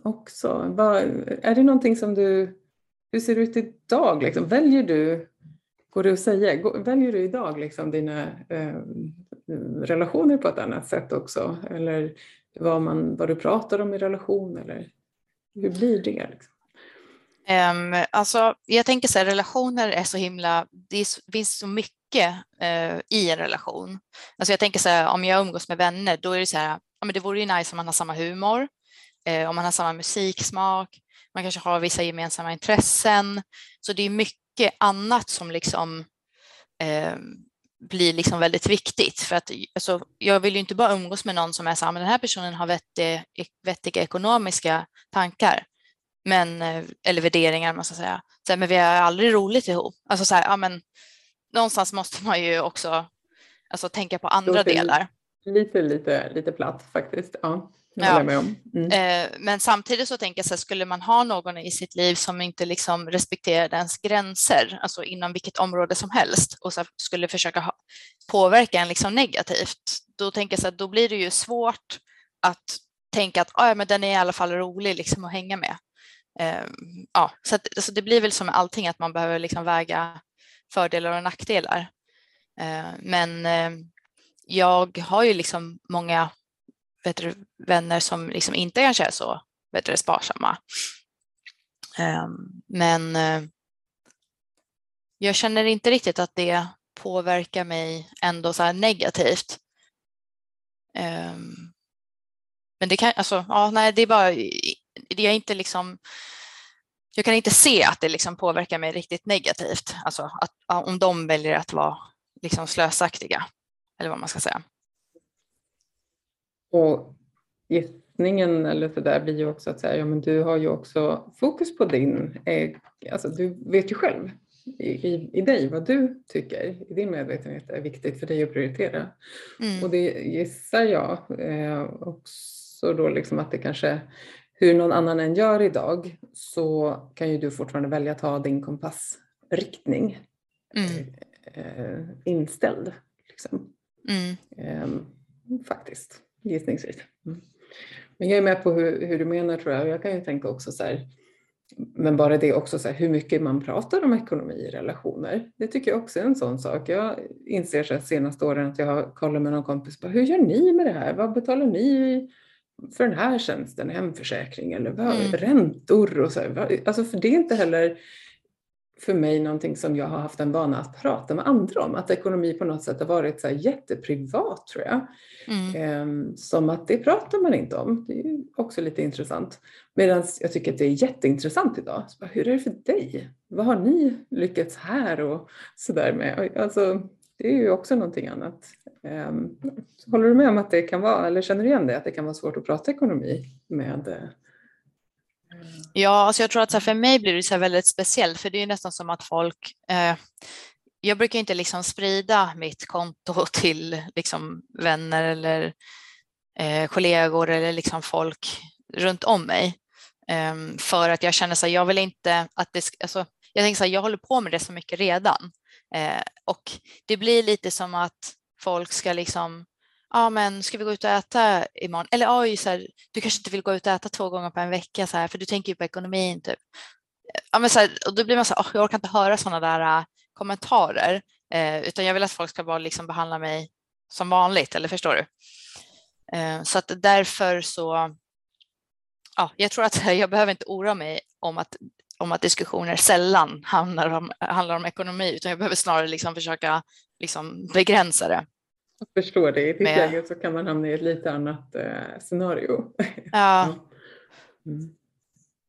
också. Var, är det någonting som du, hur ser det ut idag? Liksom? Väljer du, går det att säga, väljer du idag liksom dina eh, relationer på ett annat sätt också? Eller vad, man, vad du pratar om i relation eller hur blir det? Liksom? Um, alltså, jag tänker så här, relationer är så himla, det finns så mycket uh, i en relation. Alltså jag tänker så här, om jag umgås med vänner, då är det så här, ja, men det vore ju nice om man har samma humor, uh, om man har samma musiksmak, man kanske har vissa gemensamma intressen. Så det är mycket annat som liksom uh, blir liksom väldigt viktigt. För att, alltså, jag vill ju inte bara umgås med någon som är så här, men den här personen har vettig, vettiga ekonomiska tankar, men, eh, eller värderingar, man ska säga. Så här, men vi har aldrig roligt ihop. Alltså, så här, ja, men, någonstans måste man ju också alltså, tänka på andra delar. Lite, lite, lite platt faktiskt. Ja. Ja. Mm. Eh, men samtidigt så tänker jag så här, skulle man ha någon i sitt liv som inte liksom respekterar ens gränser, alltså inom vilket område som helst, och så skulle försöka ha, påverka en liksom negativt, då tänker jag så här, då blir det ju svårt att tänka att ah, ja, men den är i alla fall rolig liksom att hänga med. Eh, ja, så att, alltså det blir väl som med allting att man behöver liksom väga fördelar och nackdelar. Eh, men eh, jag har ju liksom många vet du, vänner som liksom inte kanske är så vet du, sparsamma. Ehm, men eh, jag känner inte riktigt att det påverkar mig ändå så här negativt. Ehm, men det kan, alltså, ja, nej, det är bara, det är inte liksom, jag kan inte se att det liksom påverkar mig riktigt negativt, alltså att, om de väljer att vara liksom slösaktiga, eller vad man ska säga. Och gissningen eller så där blir ju också att säga, ja men du har ju också fokus på din, eh, alltså du vet ju själv i, i, i dig vad du tycker i din medvetenhet är viktigt för dig att prioritera. Mm. Och det gissar jag eh, också då liksom att det kanske hur någon annan än gör idag så kan ju du fortfarande välja att ha din kompassriktning mm. eh, inställd. Liksom. Mm. Eh, faktiskt gissningsvis. Mm. Men jag är med på hur, hur, du menar tror jag. Jag kan ju tänka också så här, men bara det också så här, hur mycket man pratar om ekonomi i relationer. Det tycker jag också är en sån sak. Jag inser så här, senaste åren att jag har kollat med någon kompis på hur gör ni med det här? Vad betalar ni för den här tjänsten, hemförsäkring eller vad, mm. räntor och så här. Alltså för det är inte heller för mig någonting som jag har haft en vana att prata med andra om. Att ekonomi på något sätt har varit så jätteprivat tror jag. Mm. Ehm, som att det pratar man inte om. Det är också lite intressant. Medan jag tycker att det är jätteintressant idag. Så hur är det för dig? Vad har ni lyckats här och sådär med? Alltså, det är ju också någonting annat. Ehm, håller du med om att det kan vara, eller känner du igen det, att det kan vara svårt att prata ekonomi med eh, Ja, alltså jag tror att för mig blir det så väldigt speciellt, för det är nästan som att folk eh, jag brukar inte liksom sprida mitt konto till liksom vänner eller eh, kollegor eller liksom folk runt om mig. Eh, för att jag känner så här, jag vill inte att det, alltså, jag tänker så här, jag håller på med det så mycket redan. Eh, och det blir lite som att folk ska liksom ja men ska vi gå ut och äta imorgon? Eller oj, så här, du kanske inte vill gå ut och äta två gånger på en vecka så här, för du tänker ju på ekonomin typ. Ja, men så här, och då blir man så här, oh, jag orkar inte höra sådana där uh, kommentarer. Eh, utan jag vill att folk ska bara liksom behandla mig som vanligt, eller förstår du? Eh, så att därför så, ja, jag tror att jag behöver inte oroa mig om att, om att diskussioner sällan handlar om, handlar om ekonomi, utan jag behöver snarare liksom försöka liksom begränsa det. Jag förstår det. I ditt Med... läge så kan man hamna i ett lite annat eh, scenario. Ja. Mm.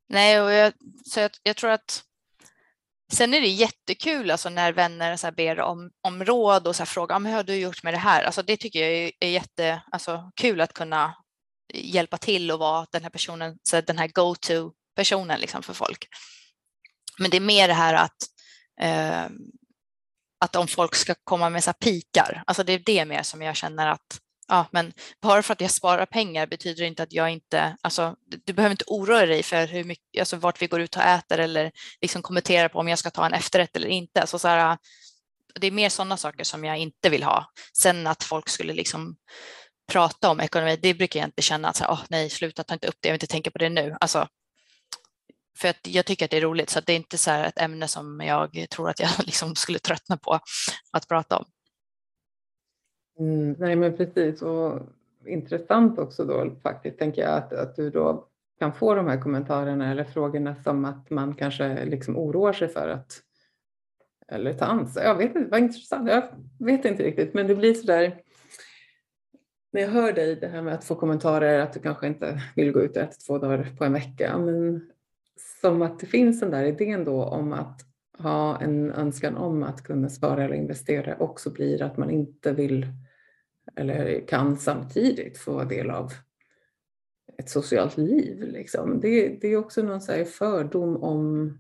Nej, och jag, så jag, jag, tror att Sen är det jättekul alltså när vänner så ber om, om råd och så frågar hur har du gjort med det här. Alltså det tycker jag är, är jättekul alltså, att kunna hjälpa till och vara den här personen, så den här go-to personen liksom för folk. Men det är mer det här att eh, att om folk ska komma med så pikar, alltså det är det mer som jag känner att ja, men bara för att jag sparar pengar betyder det inte att jag inte, alltså du behöver inte oroa dig för hur mycket, alltså vart vi går ut och äter eller liksom kommentera på om jag ska ta en efterrätt eller inte. Alltså så här, det är mer sådana saker som jag inte vill ha. Sen att folk skulle liksom prata om ekonomi, det brukar jag inte känna att så här, oh, nej, sluta ta inte upp det, jag vill inte tänka på det nu. Alltså, för att jag tycker att det är roligt, så det är inte så ett ämne som jag tror att jag liksom skulle tröttna på att prata om. Mm, nej men precis och intressant också då faktiskt tänker jag att, att du då kan få de här kommentarerna eller frågorna som att man kanske liksom oroar sig för att eller ta ansvar. Jag vet inte, vad intressant. Jag vet inte riktigt men det blir så där när jag hör dig det här med att få kommentarer att du kanske inte vill gå ut och äta två dagar på en vecka men som att det finns den där idén då om att ha en önskan om att kunna spara eller investera också blir att man inte vill eller kan samtidigt få del av ett socialt liv. Liksom. Det, det är också någon så fördom om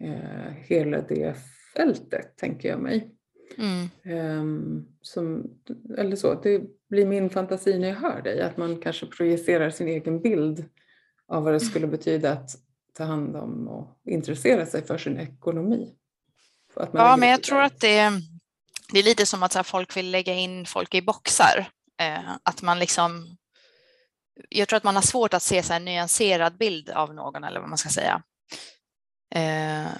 eh, hela det fältet, tänker jag mig. Mm. Um, som, eller så, det blir min fantasi när jag hör dig, att man kanske projicerar sin egen bild av vad det skulle betyda att ta hand om och intressera sig för sin ekonomi. ja, men jag tror att det, det är lite som att här, folk vill lägga in folk i boxar. Eh, att man liksom, jag tror att man har svårt att se så en nyanserad bild av någon eller vad man ska säga. Eh,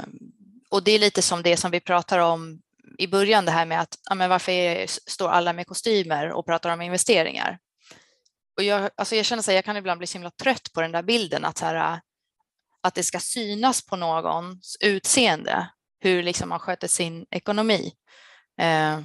och det är lite som det som vi pratar om i början, det här med att ja, men varför står alla med kostymer och pratar om investeringar? Och jag, alltså jag känner att jag kan ibland bli så himla trött på den där bilden att, så här, att det ska synas på någons utseende hur liksom man sköter sin ekonomi. Eh,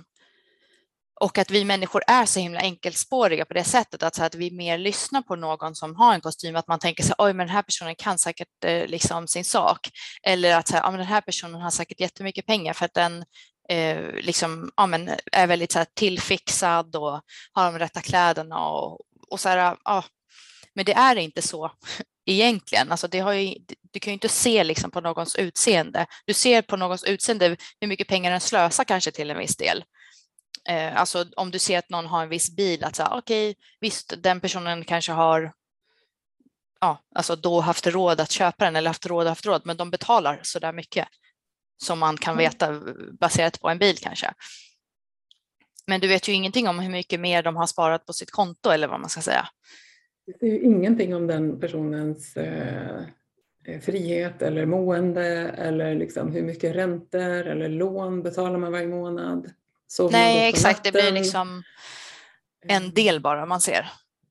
och att vi människor är så himla enkelspåriga på det sättet att, så att vi mer lyssnar på någon som har en kostym, att man tänker så oj men den här personen kan säkert eh, liksom sin sak. Eller att så här, ja, men den här personen har säkert jättemycket pengar för att den eh, liksom, ja, men är väldigt så här, tillfixad och har de rätta kläderna och, och så här, ja. Men det är inte så egentligen. Alltså det har ju, du kan ju inte se liksom på någons utseende. Du ser på någons utseende hur mycket pengar den slösar kanske till en viss del. Eh, alltså om du ser att någon har en viss bil, att säga okej, okay, visst, den personen kanske har ja, alltså då haft råd att köpa den eller haft råd haft råd, men de betalar så där mycket som man kan mm. veta baserat på en bil kanske. Men du vet ju ingenting om hur mycket mer de har sparat på sitt konto eller vad man ska säga. Det säger ju ingenting om den personens eh, eh, frihet eller mående eller liksom hur mycket räntor eller lån betalar man varje månad. Nej, exakt. Det blir liksom en del bara man ser.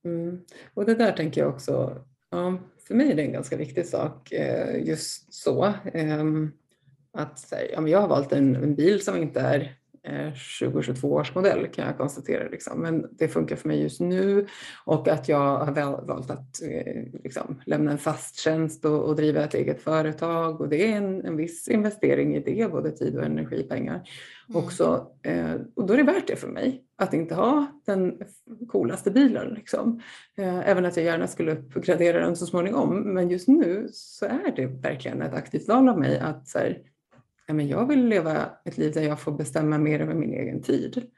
Mm. Och det där tänker jag också, ja, för mig är det en ganska viktig sak eh, just så. Ehm, att ja, men jag har valt en, en bil som inte är 2022 års modell kan jag konstatera. Liksom. Men det funkar för mig just nu och att jag har valt att eh, liksom, lämna en fast tjänst och, och, driva ett eget företag och det är en, en viss investering i det, både tid och energipengar. Mm. Också, eh, och då är det värt det för mig att inte ha den coolaste bilen. Liksom. Eh, även att jag gärna skulle uppgradera den så småningom. Men just nu så är det verkligen ett aktivt val av mig att så här, ja, men jag vill leva ett liv där jag får bestämma mer över min egen tid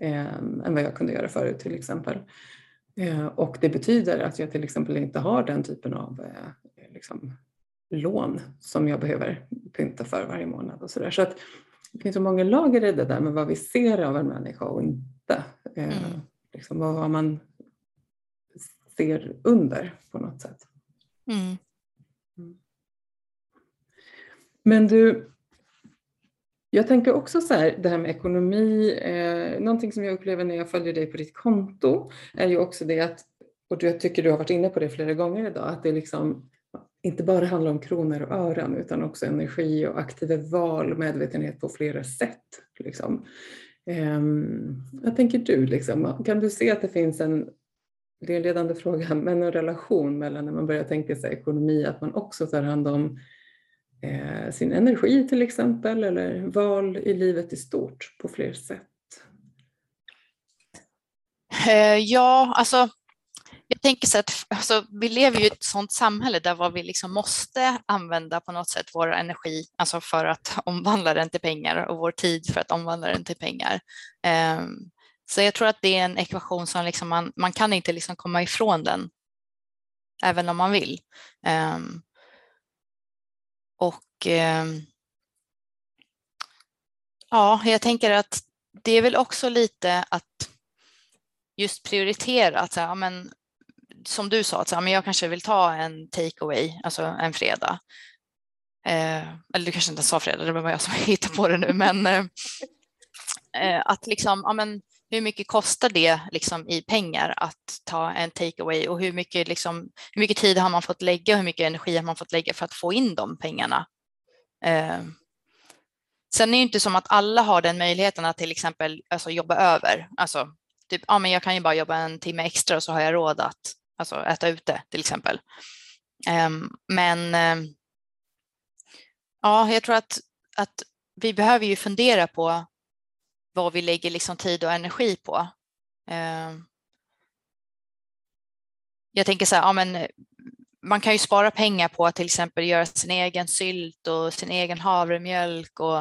eh, än vad jag kunde göra förut till exempel. Eh, och det betyder att jag till exempel inte har den typen av eh, liksom, lån som jag behöver pynta för varje månad och sådär. Så att det finns så många lager i det där med vad vi ser av en människa och inte. Eh, mm. liksom, vad man ser under på något sätt. Mm. Men du, jag tänker också så här, det här med ekonomi, eh, någonting som jag upplever när jag följer dig på ditt konto är ju också det att, och jag tycker du har varit inne på det flera gånger idag, att det liksom inte bara handlar om kronor och ören utan också energi och aktiva val och medvetenhet på flera sätt. Liksom. Eh, vad tänker du? Liksom? Kan du se att det finns en, det är en ledande fråga, men en relation mellan när man börjar tänka sig ekonomi, att man också tar hand om eh, sin energi till exempel eller val i livet i stort på fler sätt? Eh, ja, alltså jag tänker så att alltså, vi lever ju i ett sådant samhälle där vi liksom måste använda på något sätt vår energi alltså för att omvandla den till pengar och vår tid för att omvandla den till pengar. Um, så jag tror att det är en ekvation som liksom man, man kan inte liksom komma ifrån den även om man vill. Um, och eh, ja, jag tänker att det är väl också lite att just prioritera att så här, men, som du sa, att så här, men jag kanske vill ta en takeaway, alltså en fredag. Eh, eller du kanske inte sa fredag, det var jag som hittade på det nu, men eh, eh att liksom, ja, men, hur mycket kostar det liksom, i pengar att ta en takeaway och hur mycket, liksom, hur mycket tid har man fått lägga och hur mycket energi har man fått lägga för att få in de pengarna? Eh. Sen är det inte som att alla har den möjligheten att till exempel alltså, jobba över. Alltså, typ, ja, men jag kan ju bara jobba en timme extra och så har jag råd att alltså, äta ute till exempel. Eh, men eh, ja, jag tror att, att vi behöver ju fundera på vad vi lägger liksom tid och energi på. Ehm, jag tänker så här, ja, men eh, man kan ju spara pengar på att till exempel göra sin egen sylt och sin egen havremjölk och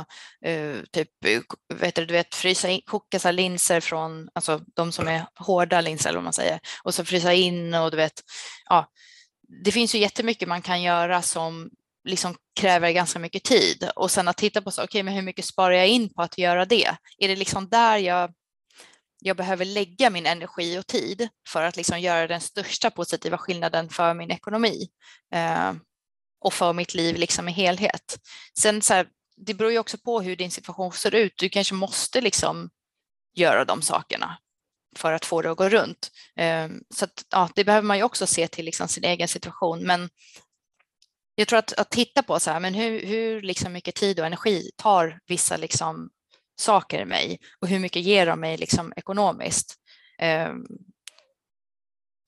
uh, typ eh, vet du, du vet, frysa in, koka så linser från, alltså de som är hårda linser eller vad man säger, och så frysa in och du vet, ja, det finns ju jättemycket man kan göra som liksom kräver ganska mycket tid och sen att titta på så, okay, men hur mycket sparar jag in på att göra det? Är det liksom där jag, jag behöver lägga min energi och tid för att liksom göra den största positiva skillnaden för min ekonomi eh, och för mitt liv liksom i helhet. Sen så här, det beror ju också på hur din situation ser ut. Du kanske måste liksom göra de sakerna för att få det att gå runt. Eh, så att, ja, det behöver man ju också se till liksom sin egen situation. Men jag tror att, att titta på så här, men hur, hur liksom mycket tid och energi tar vissa liksom saker i mig och hur mycket ger de mig liksom ekonomiskt? Um,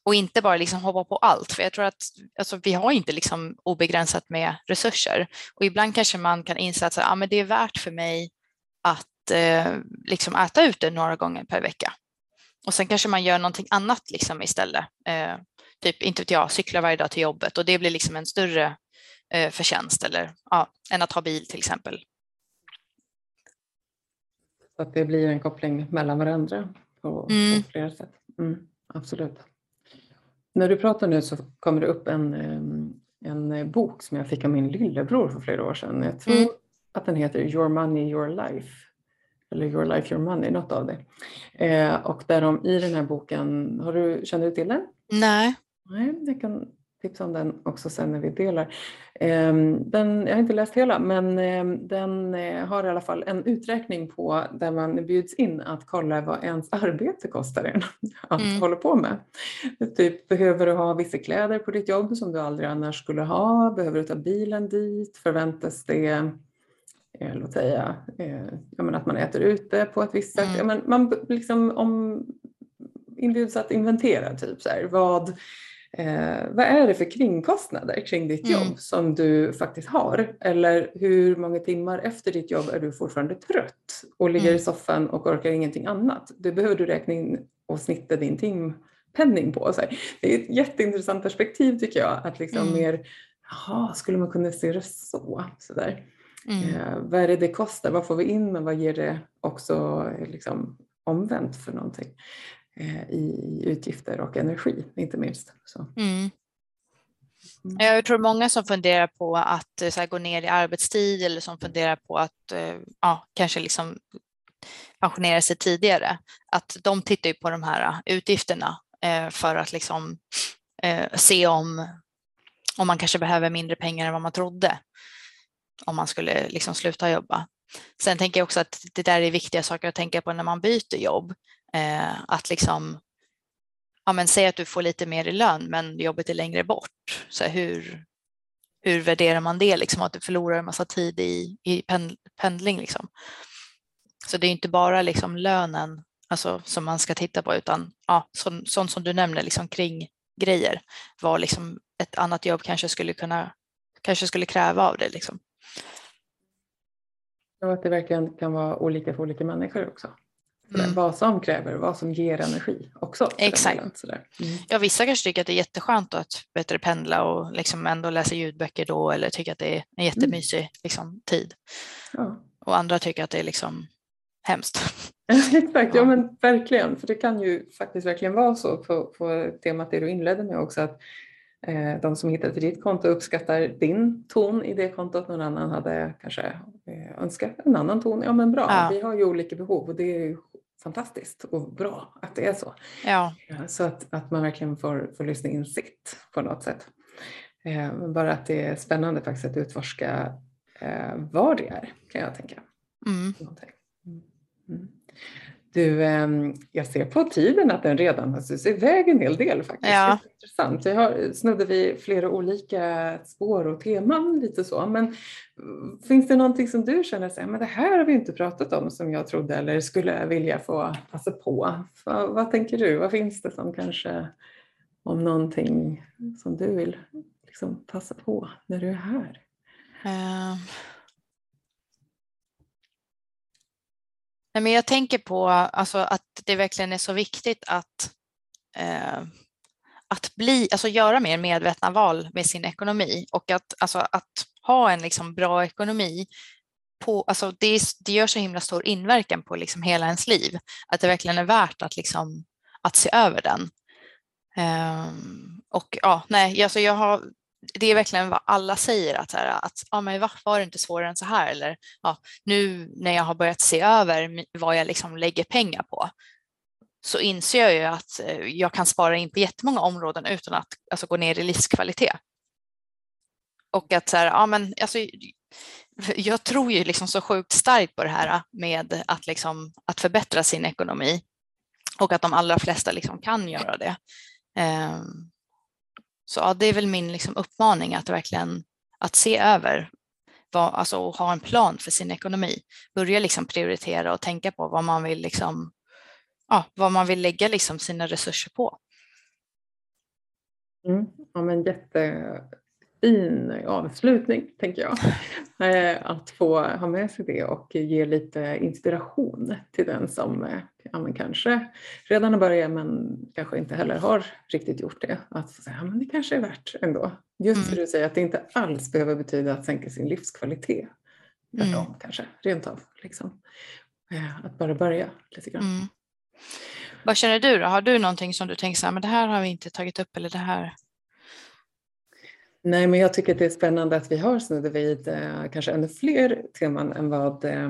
och inte bara liksom hoppa på allt, för jag tror att alltså, vi har inte liksom obegränsat med resurser. Och ibland kanske man kan inse att så, ah, men det är värt för mig att eh, liksom äta ute några gånger per vecka. Och sen kanske man gör någonting annat liksom istället. Eh, typ, inte vet jag, cykla varje dag till jobbet och det blir liksom en större eh, förtjänst eller ja, än att ha bil till exempel. Så att det blir en koppling mellan varandra på, mm. på flera sätt. Mm, absolut. När du pratar nu så kommer det upp en, en bok som jag fick av min lillebror för flera år sedan. Jag tror mm. att den heter Your Money, Your Life. Eller Your Life, Your Money, något av det. Eh, och där de i den här boken, har du, känner du till den? Nej. Nej, jag kan tipsa om den också sen när vi delar. Ehm, den, jag har inte läst hela, men ehm, den eh, har i alla fall en uträkning på där man bjuds in att kolla vad ens arbete kostar en att mm. hålla på med. Typ, behöver du ha vissa kläder på ditt jobb som du aldrig annars skulle ha? Behöver du ta bilen dit? Förväntas det eh, låt säga, eh, jag menar att man äter ute på ett visst sätt. Mm. Men man liksom om, inbjuds att inventera typ så här, vad Eh, vad är det för kringkostnader kring ditt jobb mm. som du faktiskt har? Eller hur många timmar efter ditt jobb är du fortfarande trött och ligger mm. i soffan och orkar ingenting annat? Det behöver du räkna in och snitta din timpenning på. Så här. Det är ett jätteintressant perspektiv tycker jag, att liksom mm. mer, jaha, skulle man kunna se det så? så där. Mm. Eh, vad är det det kostar? Vad får vi in men vad ger det också liksom, omvänt för någonting? Eh, i utgifter och energi, inte minst. Mm. Mm. Jag tror många som funderar på att eh, här, gå ner i arbetstid eller som funderar på att eh, ja, kanske liksom pensionera sig tidigare, att de tittar ju på de här utgifterna för att liksom se om, om man kanske behöver mindre pengar än vad man trodde om man skulle liksom sluta jobba. sen tänker jag också att det där är viktiga saker att tänka på när man byter jobb. Eh, att liksom, ja men säg att du får lite mer i lön men jobbet är längre bort. Så hur, hur värderar man det, liksom, att du förlorar en massa tid i, i pendling? Liksom. Så det är inte bara liksom lönen alltså, som man ska titta på utan ja, så, sånt som du nämner liksom, kring grejer. Vad liksom ett annat jobb kanske skulle kunna kanske skulle kräva av dig. Liksom. Och att det verkligen kan vara olika för olika människor också. Mm. Vad som kräver, vad som ger energi också. Exakt. Mm. Ja, vissa kanske tycker att det är jätteskönt att bättre pendla och liksom ändå läsa ljudböcker då eller tycker att det är en jättemysig mm. liksom, tid. Ja. Och andra tycker att det är liksom hemskt. Exakt, ja. ja. men verkligen. För det kan ju faktiskt verkligen vara så på, på temat det du inledde med också att eh, de som hittar till ditt konto uppskattar din ton i det kontot. Någon annan hade kanske eh, önskat en annan ton. Ja men bra, ja. vi har ju olika behov och det är fantastiskt och bra att det är så. Ja. Så att, att man verkligen får, får lyssna in sitt på något sätt. Eh, bara att det är spännande faktiskt att utforska eh, vad det är kan jag tänka. Mm. Mm. Du, ehm, jag ser på tiden att den redan har susat iväg en hel del faktiskt. Ja. intressant. Vi har snudde vid flera olika spår och teman lite så. Men mm, finns det någonting som du känner att det här har vi inte pratat om som jag trodde eller skulle vilja få passa på? Vad, vad tänker du? Vad finns det som kanske om någonting som du vill liksom passa på när du är här? Uh. Nej, men jag tänker på alltså, att det verkligen är så viktigt att, eh, att bli, alltså, göra mer medvetna val med sin ekonomi och att, alltså, att ha en liksom, bra ekonomi på, alltså, det, det gör så himla stor inverkan på liksom, hela ens liv. Att det verkligen är värt att, liksom, att se över den. Eh, och ja, nej, alltså jag har det är verkligen vad alla säger att, här, att ah, men varför var det inte svårare än så här? Eller ah, nu när jag har börjat se över vad jag liksom lägger pengar på så inser jag ju att eh, jag kan spara in på jättemånga områden utan att alltså, gå ner i livskvalitet. Och att så här, ah, men, alltså, jag tror ju liksom så sjukt starkt på det här med att, liksom, att förbättra sin ekonomi och att de allra flesta liksom kan göra det. Um, så ja, det är väl min liksom uppmaning att verkligen att se över vad, alltså, och ha en plan för sin ekonomi. Börja liksom prioritera och tänka på vad man vill, liksom, ja, vad man vill lägga liksom sina resurser på. Mm. Ja, men jätte, jättefin avslutning, tänker jag. Eh, att få ha med sig det och ge lite inspiration till den som eh, ja, kanske redan har börjat men kanske inte heller har riktigt gjort det. Att säga, ja, men det kanske är värt ändå. Just mm. för du säger att det inte alls behöver betyda att sänka sin livskvalitet. Tvärtom mm. kanske, rent av. Liksom. Eh, att bara börja lite grann. Mm. Vad känner du då? Har du någonting som du tänker så här, men det här har vi inte tagit upp eller det här? Nej, men jag tycker att det är spännande att vi har snuddat vid eh, kanske ännu fler teman än vad, eh,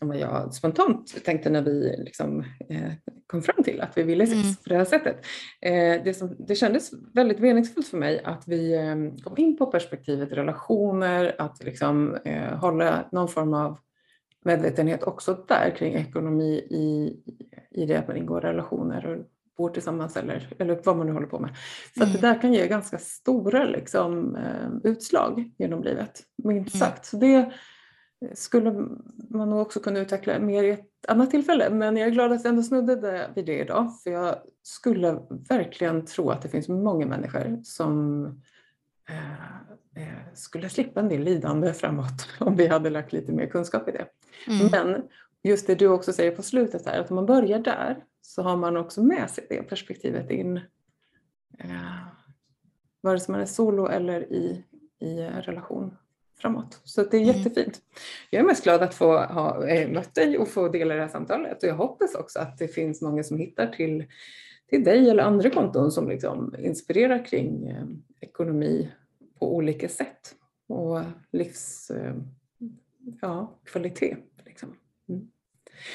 vad jag spontant tänkte när vi liksom, eh, kom fram till att vi ville ses mm. på det här sättet. Eh, det, som, det kändes väldigt meningsfullt för mig att vi ehm, kom in på perspektivet relationer, att liksom, eh, hålla någon form av medvetenhet också där kring ekonomi i, i det att man ingår relationer och bor tillsammans eller, eller vad man nu håller på med. Så mm. det där kan ge ganska stora liksom, eh, utslag genom livet, minst mm. sagt. Så det skulle man nog också kunna utveckla mer i ett annat tillfälle. Men jag är glad att jag ändå snuddade vid det idag, för jag skulle verkligen tro att det finns många människor som eh, eh skulle slippa en del lidande framåt om vi hade lagt lite mer kunskap i det. Mm. Men just det du också säger på slutet här, att om man börjar där så har man också med sig det perspektivet in. Eh, vare sig man är solo eller i, i relation framåt. Så det är mm. jättefint. Jag är mest glad att få ha eh, mött dig och få dela det här samtalet och jag hoppas också att det finns många som hittar till, till dig eller andra konton som liksom inspirerar kring eh, ekonomi på olika sätt och livs eh, ja, kvalitet. Liksom. Mm.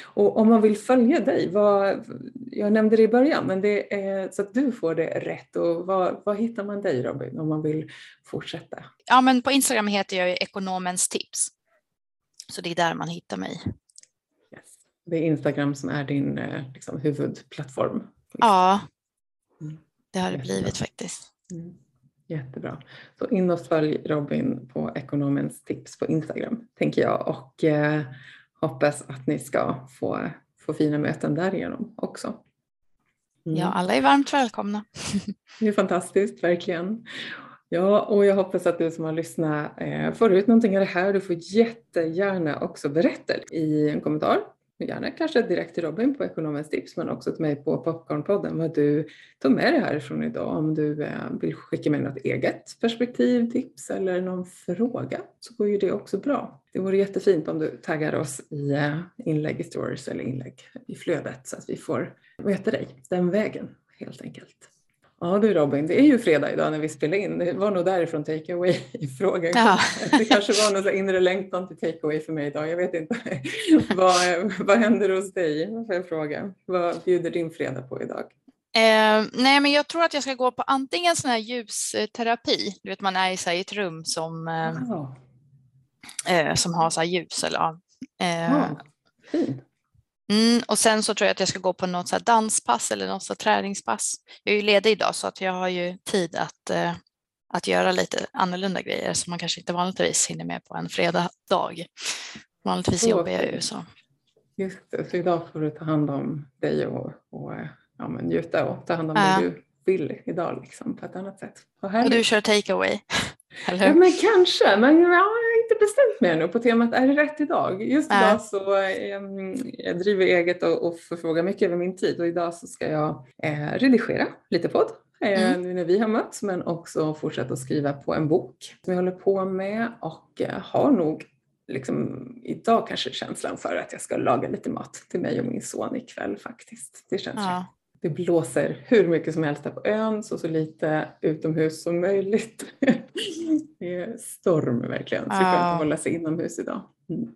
Och om man vill följa dig, vad, jag nämnde det i början, men det är så att du får det rätt. Och vad, vad hittar man dig Robin om man vill fortsätta? Ja, men på Instagram heter jag ekonomens tips. Så det är där man hittar mig. Yes. Det är Instagram som är din liksom, huvudplattform? Ja, mm. det har det blivit faktiskt. Mm. Jättebra. Så in och följ Robin på Ekonomens tips på Instagram, tänker jag. Och eh, hoppas att ni ska få, få fina möten därigenom också. Mm. Ja, alla är varmt välkomna. det är fantastiskt, verkligen. Ja, och jag hoppas att du som har lyssnat eh, får ut någonting av det här. Du får jättegärna också berätta i en kommentar gärna kanske direkt till Robin på Ekonomens tips men också till mig på Popcornpodden vad du tog med dig härifrån idag. Om du eh, vill skicka med något eget perspektiv, tips eller någon fråga så går ju det också bra. Det vore jättefint om du taggar oss i eh, inlägg i stories eller inlägg i flödet så att vi får veta dig den vägen helt enkelt. Ja du Robin, det är ju fredag idag när vi spelar in. Det var nog därifrån takeaway-frågan ja. Det kanske var någon inre längtan till takeaway för mig idag. Jag vet inte. vad, vad händer hos dig? Får jag fråga. Vad bjuder din fredag på idag? Eh, nej, men jag tror att jag ska gå på antingen sån här ljusterapi. Du vet, man är i, så här, i ett rum som, eh, eh, som har så här ljus. Eller. Eh, ah, Mm, och sen så tror jag att jag ska gå på något så danspass eller något så träningspass. Jag är ju ledig idag så att jag har ju tid att, eh, att göra lite annorlunda grejer som man kanske inte vanligtvis hinner med på en fredag dag. Vanligtvis jobbar jag ju så. Just det, så idag får du ta hand om dig och, och ja, men njuta och ta hand om ja. det du vill idag liksom, på ett annat sätt. Och, du kör takeaway? Ja, men kanske, men har inte bestämt mig ännu på temat är det rätt idag? Just idag äh. så eh, jag driver eget och, och förfrågar mycket över min tid och idag så ska jag eh, redigera lite podd eh, mm. nu när vi har mötts men också fortsätta att skriva på en bok som jag håller på med och eh, har nog liksom idag kanske känslan för att jag ska laga lite mat till mig och min son ikväll faktiskt. Det känns ja. rätt det blåser hur mycket som helst här på ön, så så lite utomhus som möjligt. det är storm verkligen, så det kan inte hålla sig inomhus idag. Mm.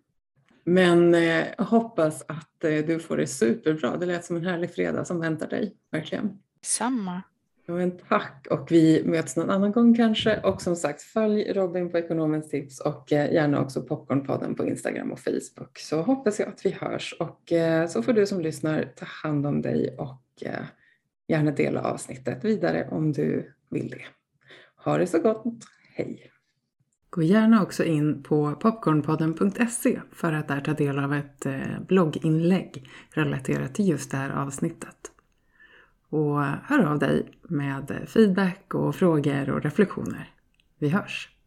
Men eh, hoppas att eh, du får det superbra. Det lät som en härlig fredag som väntar dig, verkligen. Samma. Ja, men tack och vi möts någon annan gång kanske. Och som sagt, följ Robin på Ekonomens tips och eh, gärna också Popcornpodden på Instagram och Facebook. Så hoppas jag att vi hörs och så får du som lyssnar ta hand om dig och Eh, Eh, gärna dela avsnittet vidare om du vill det. Ha det så gott. Hej! Gå gärna också in på popcornpodden.se för att där ta del av ett eh, blogginlägg relaterat till just det här avsnittet. Och hör av dig med feedback och frågor och reflektioner. Vi hörs!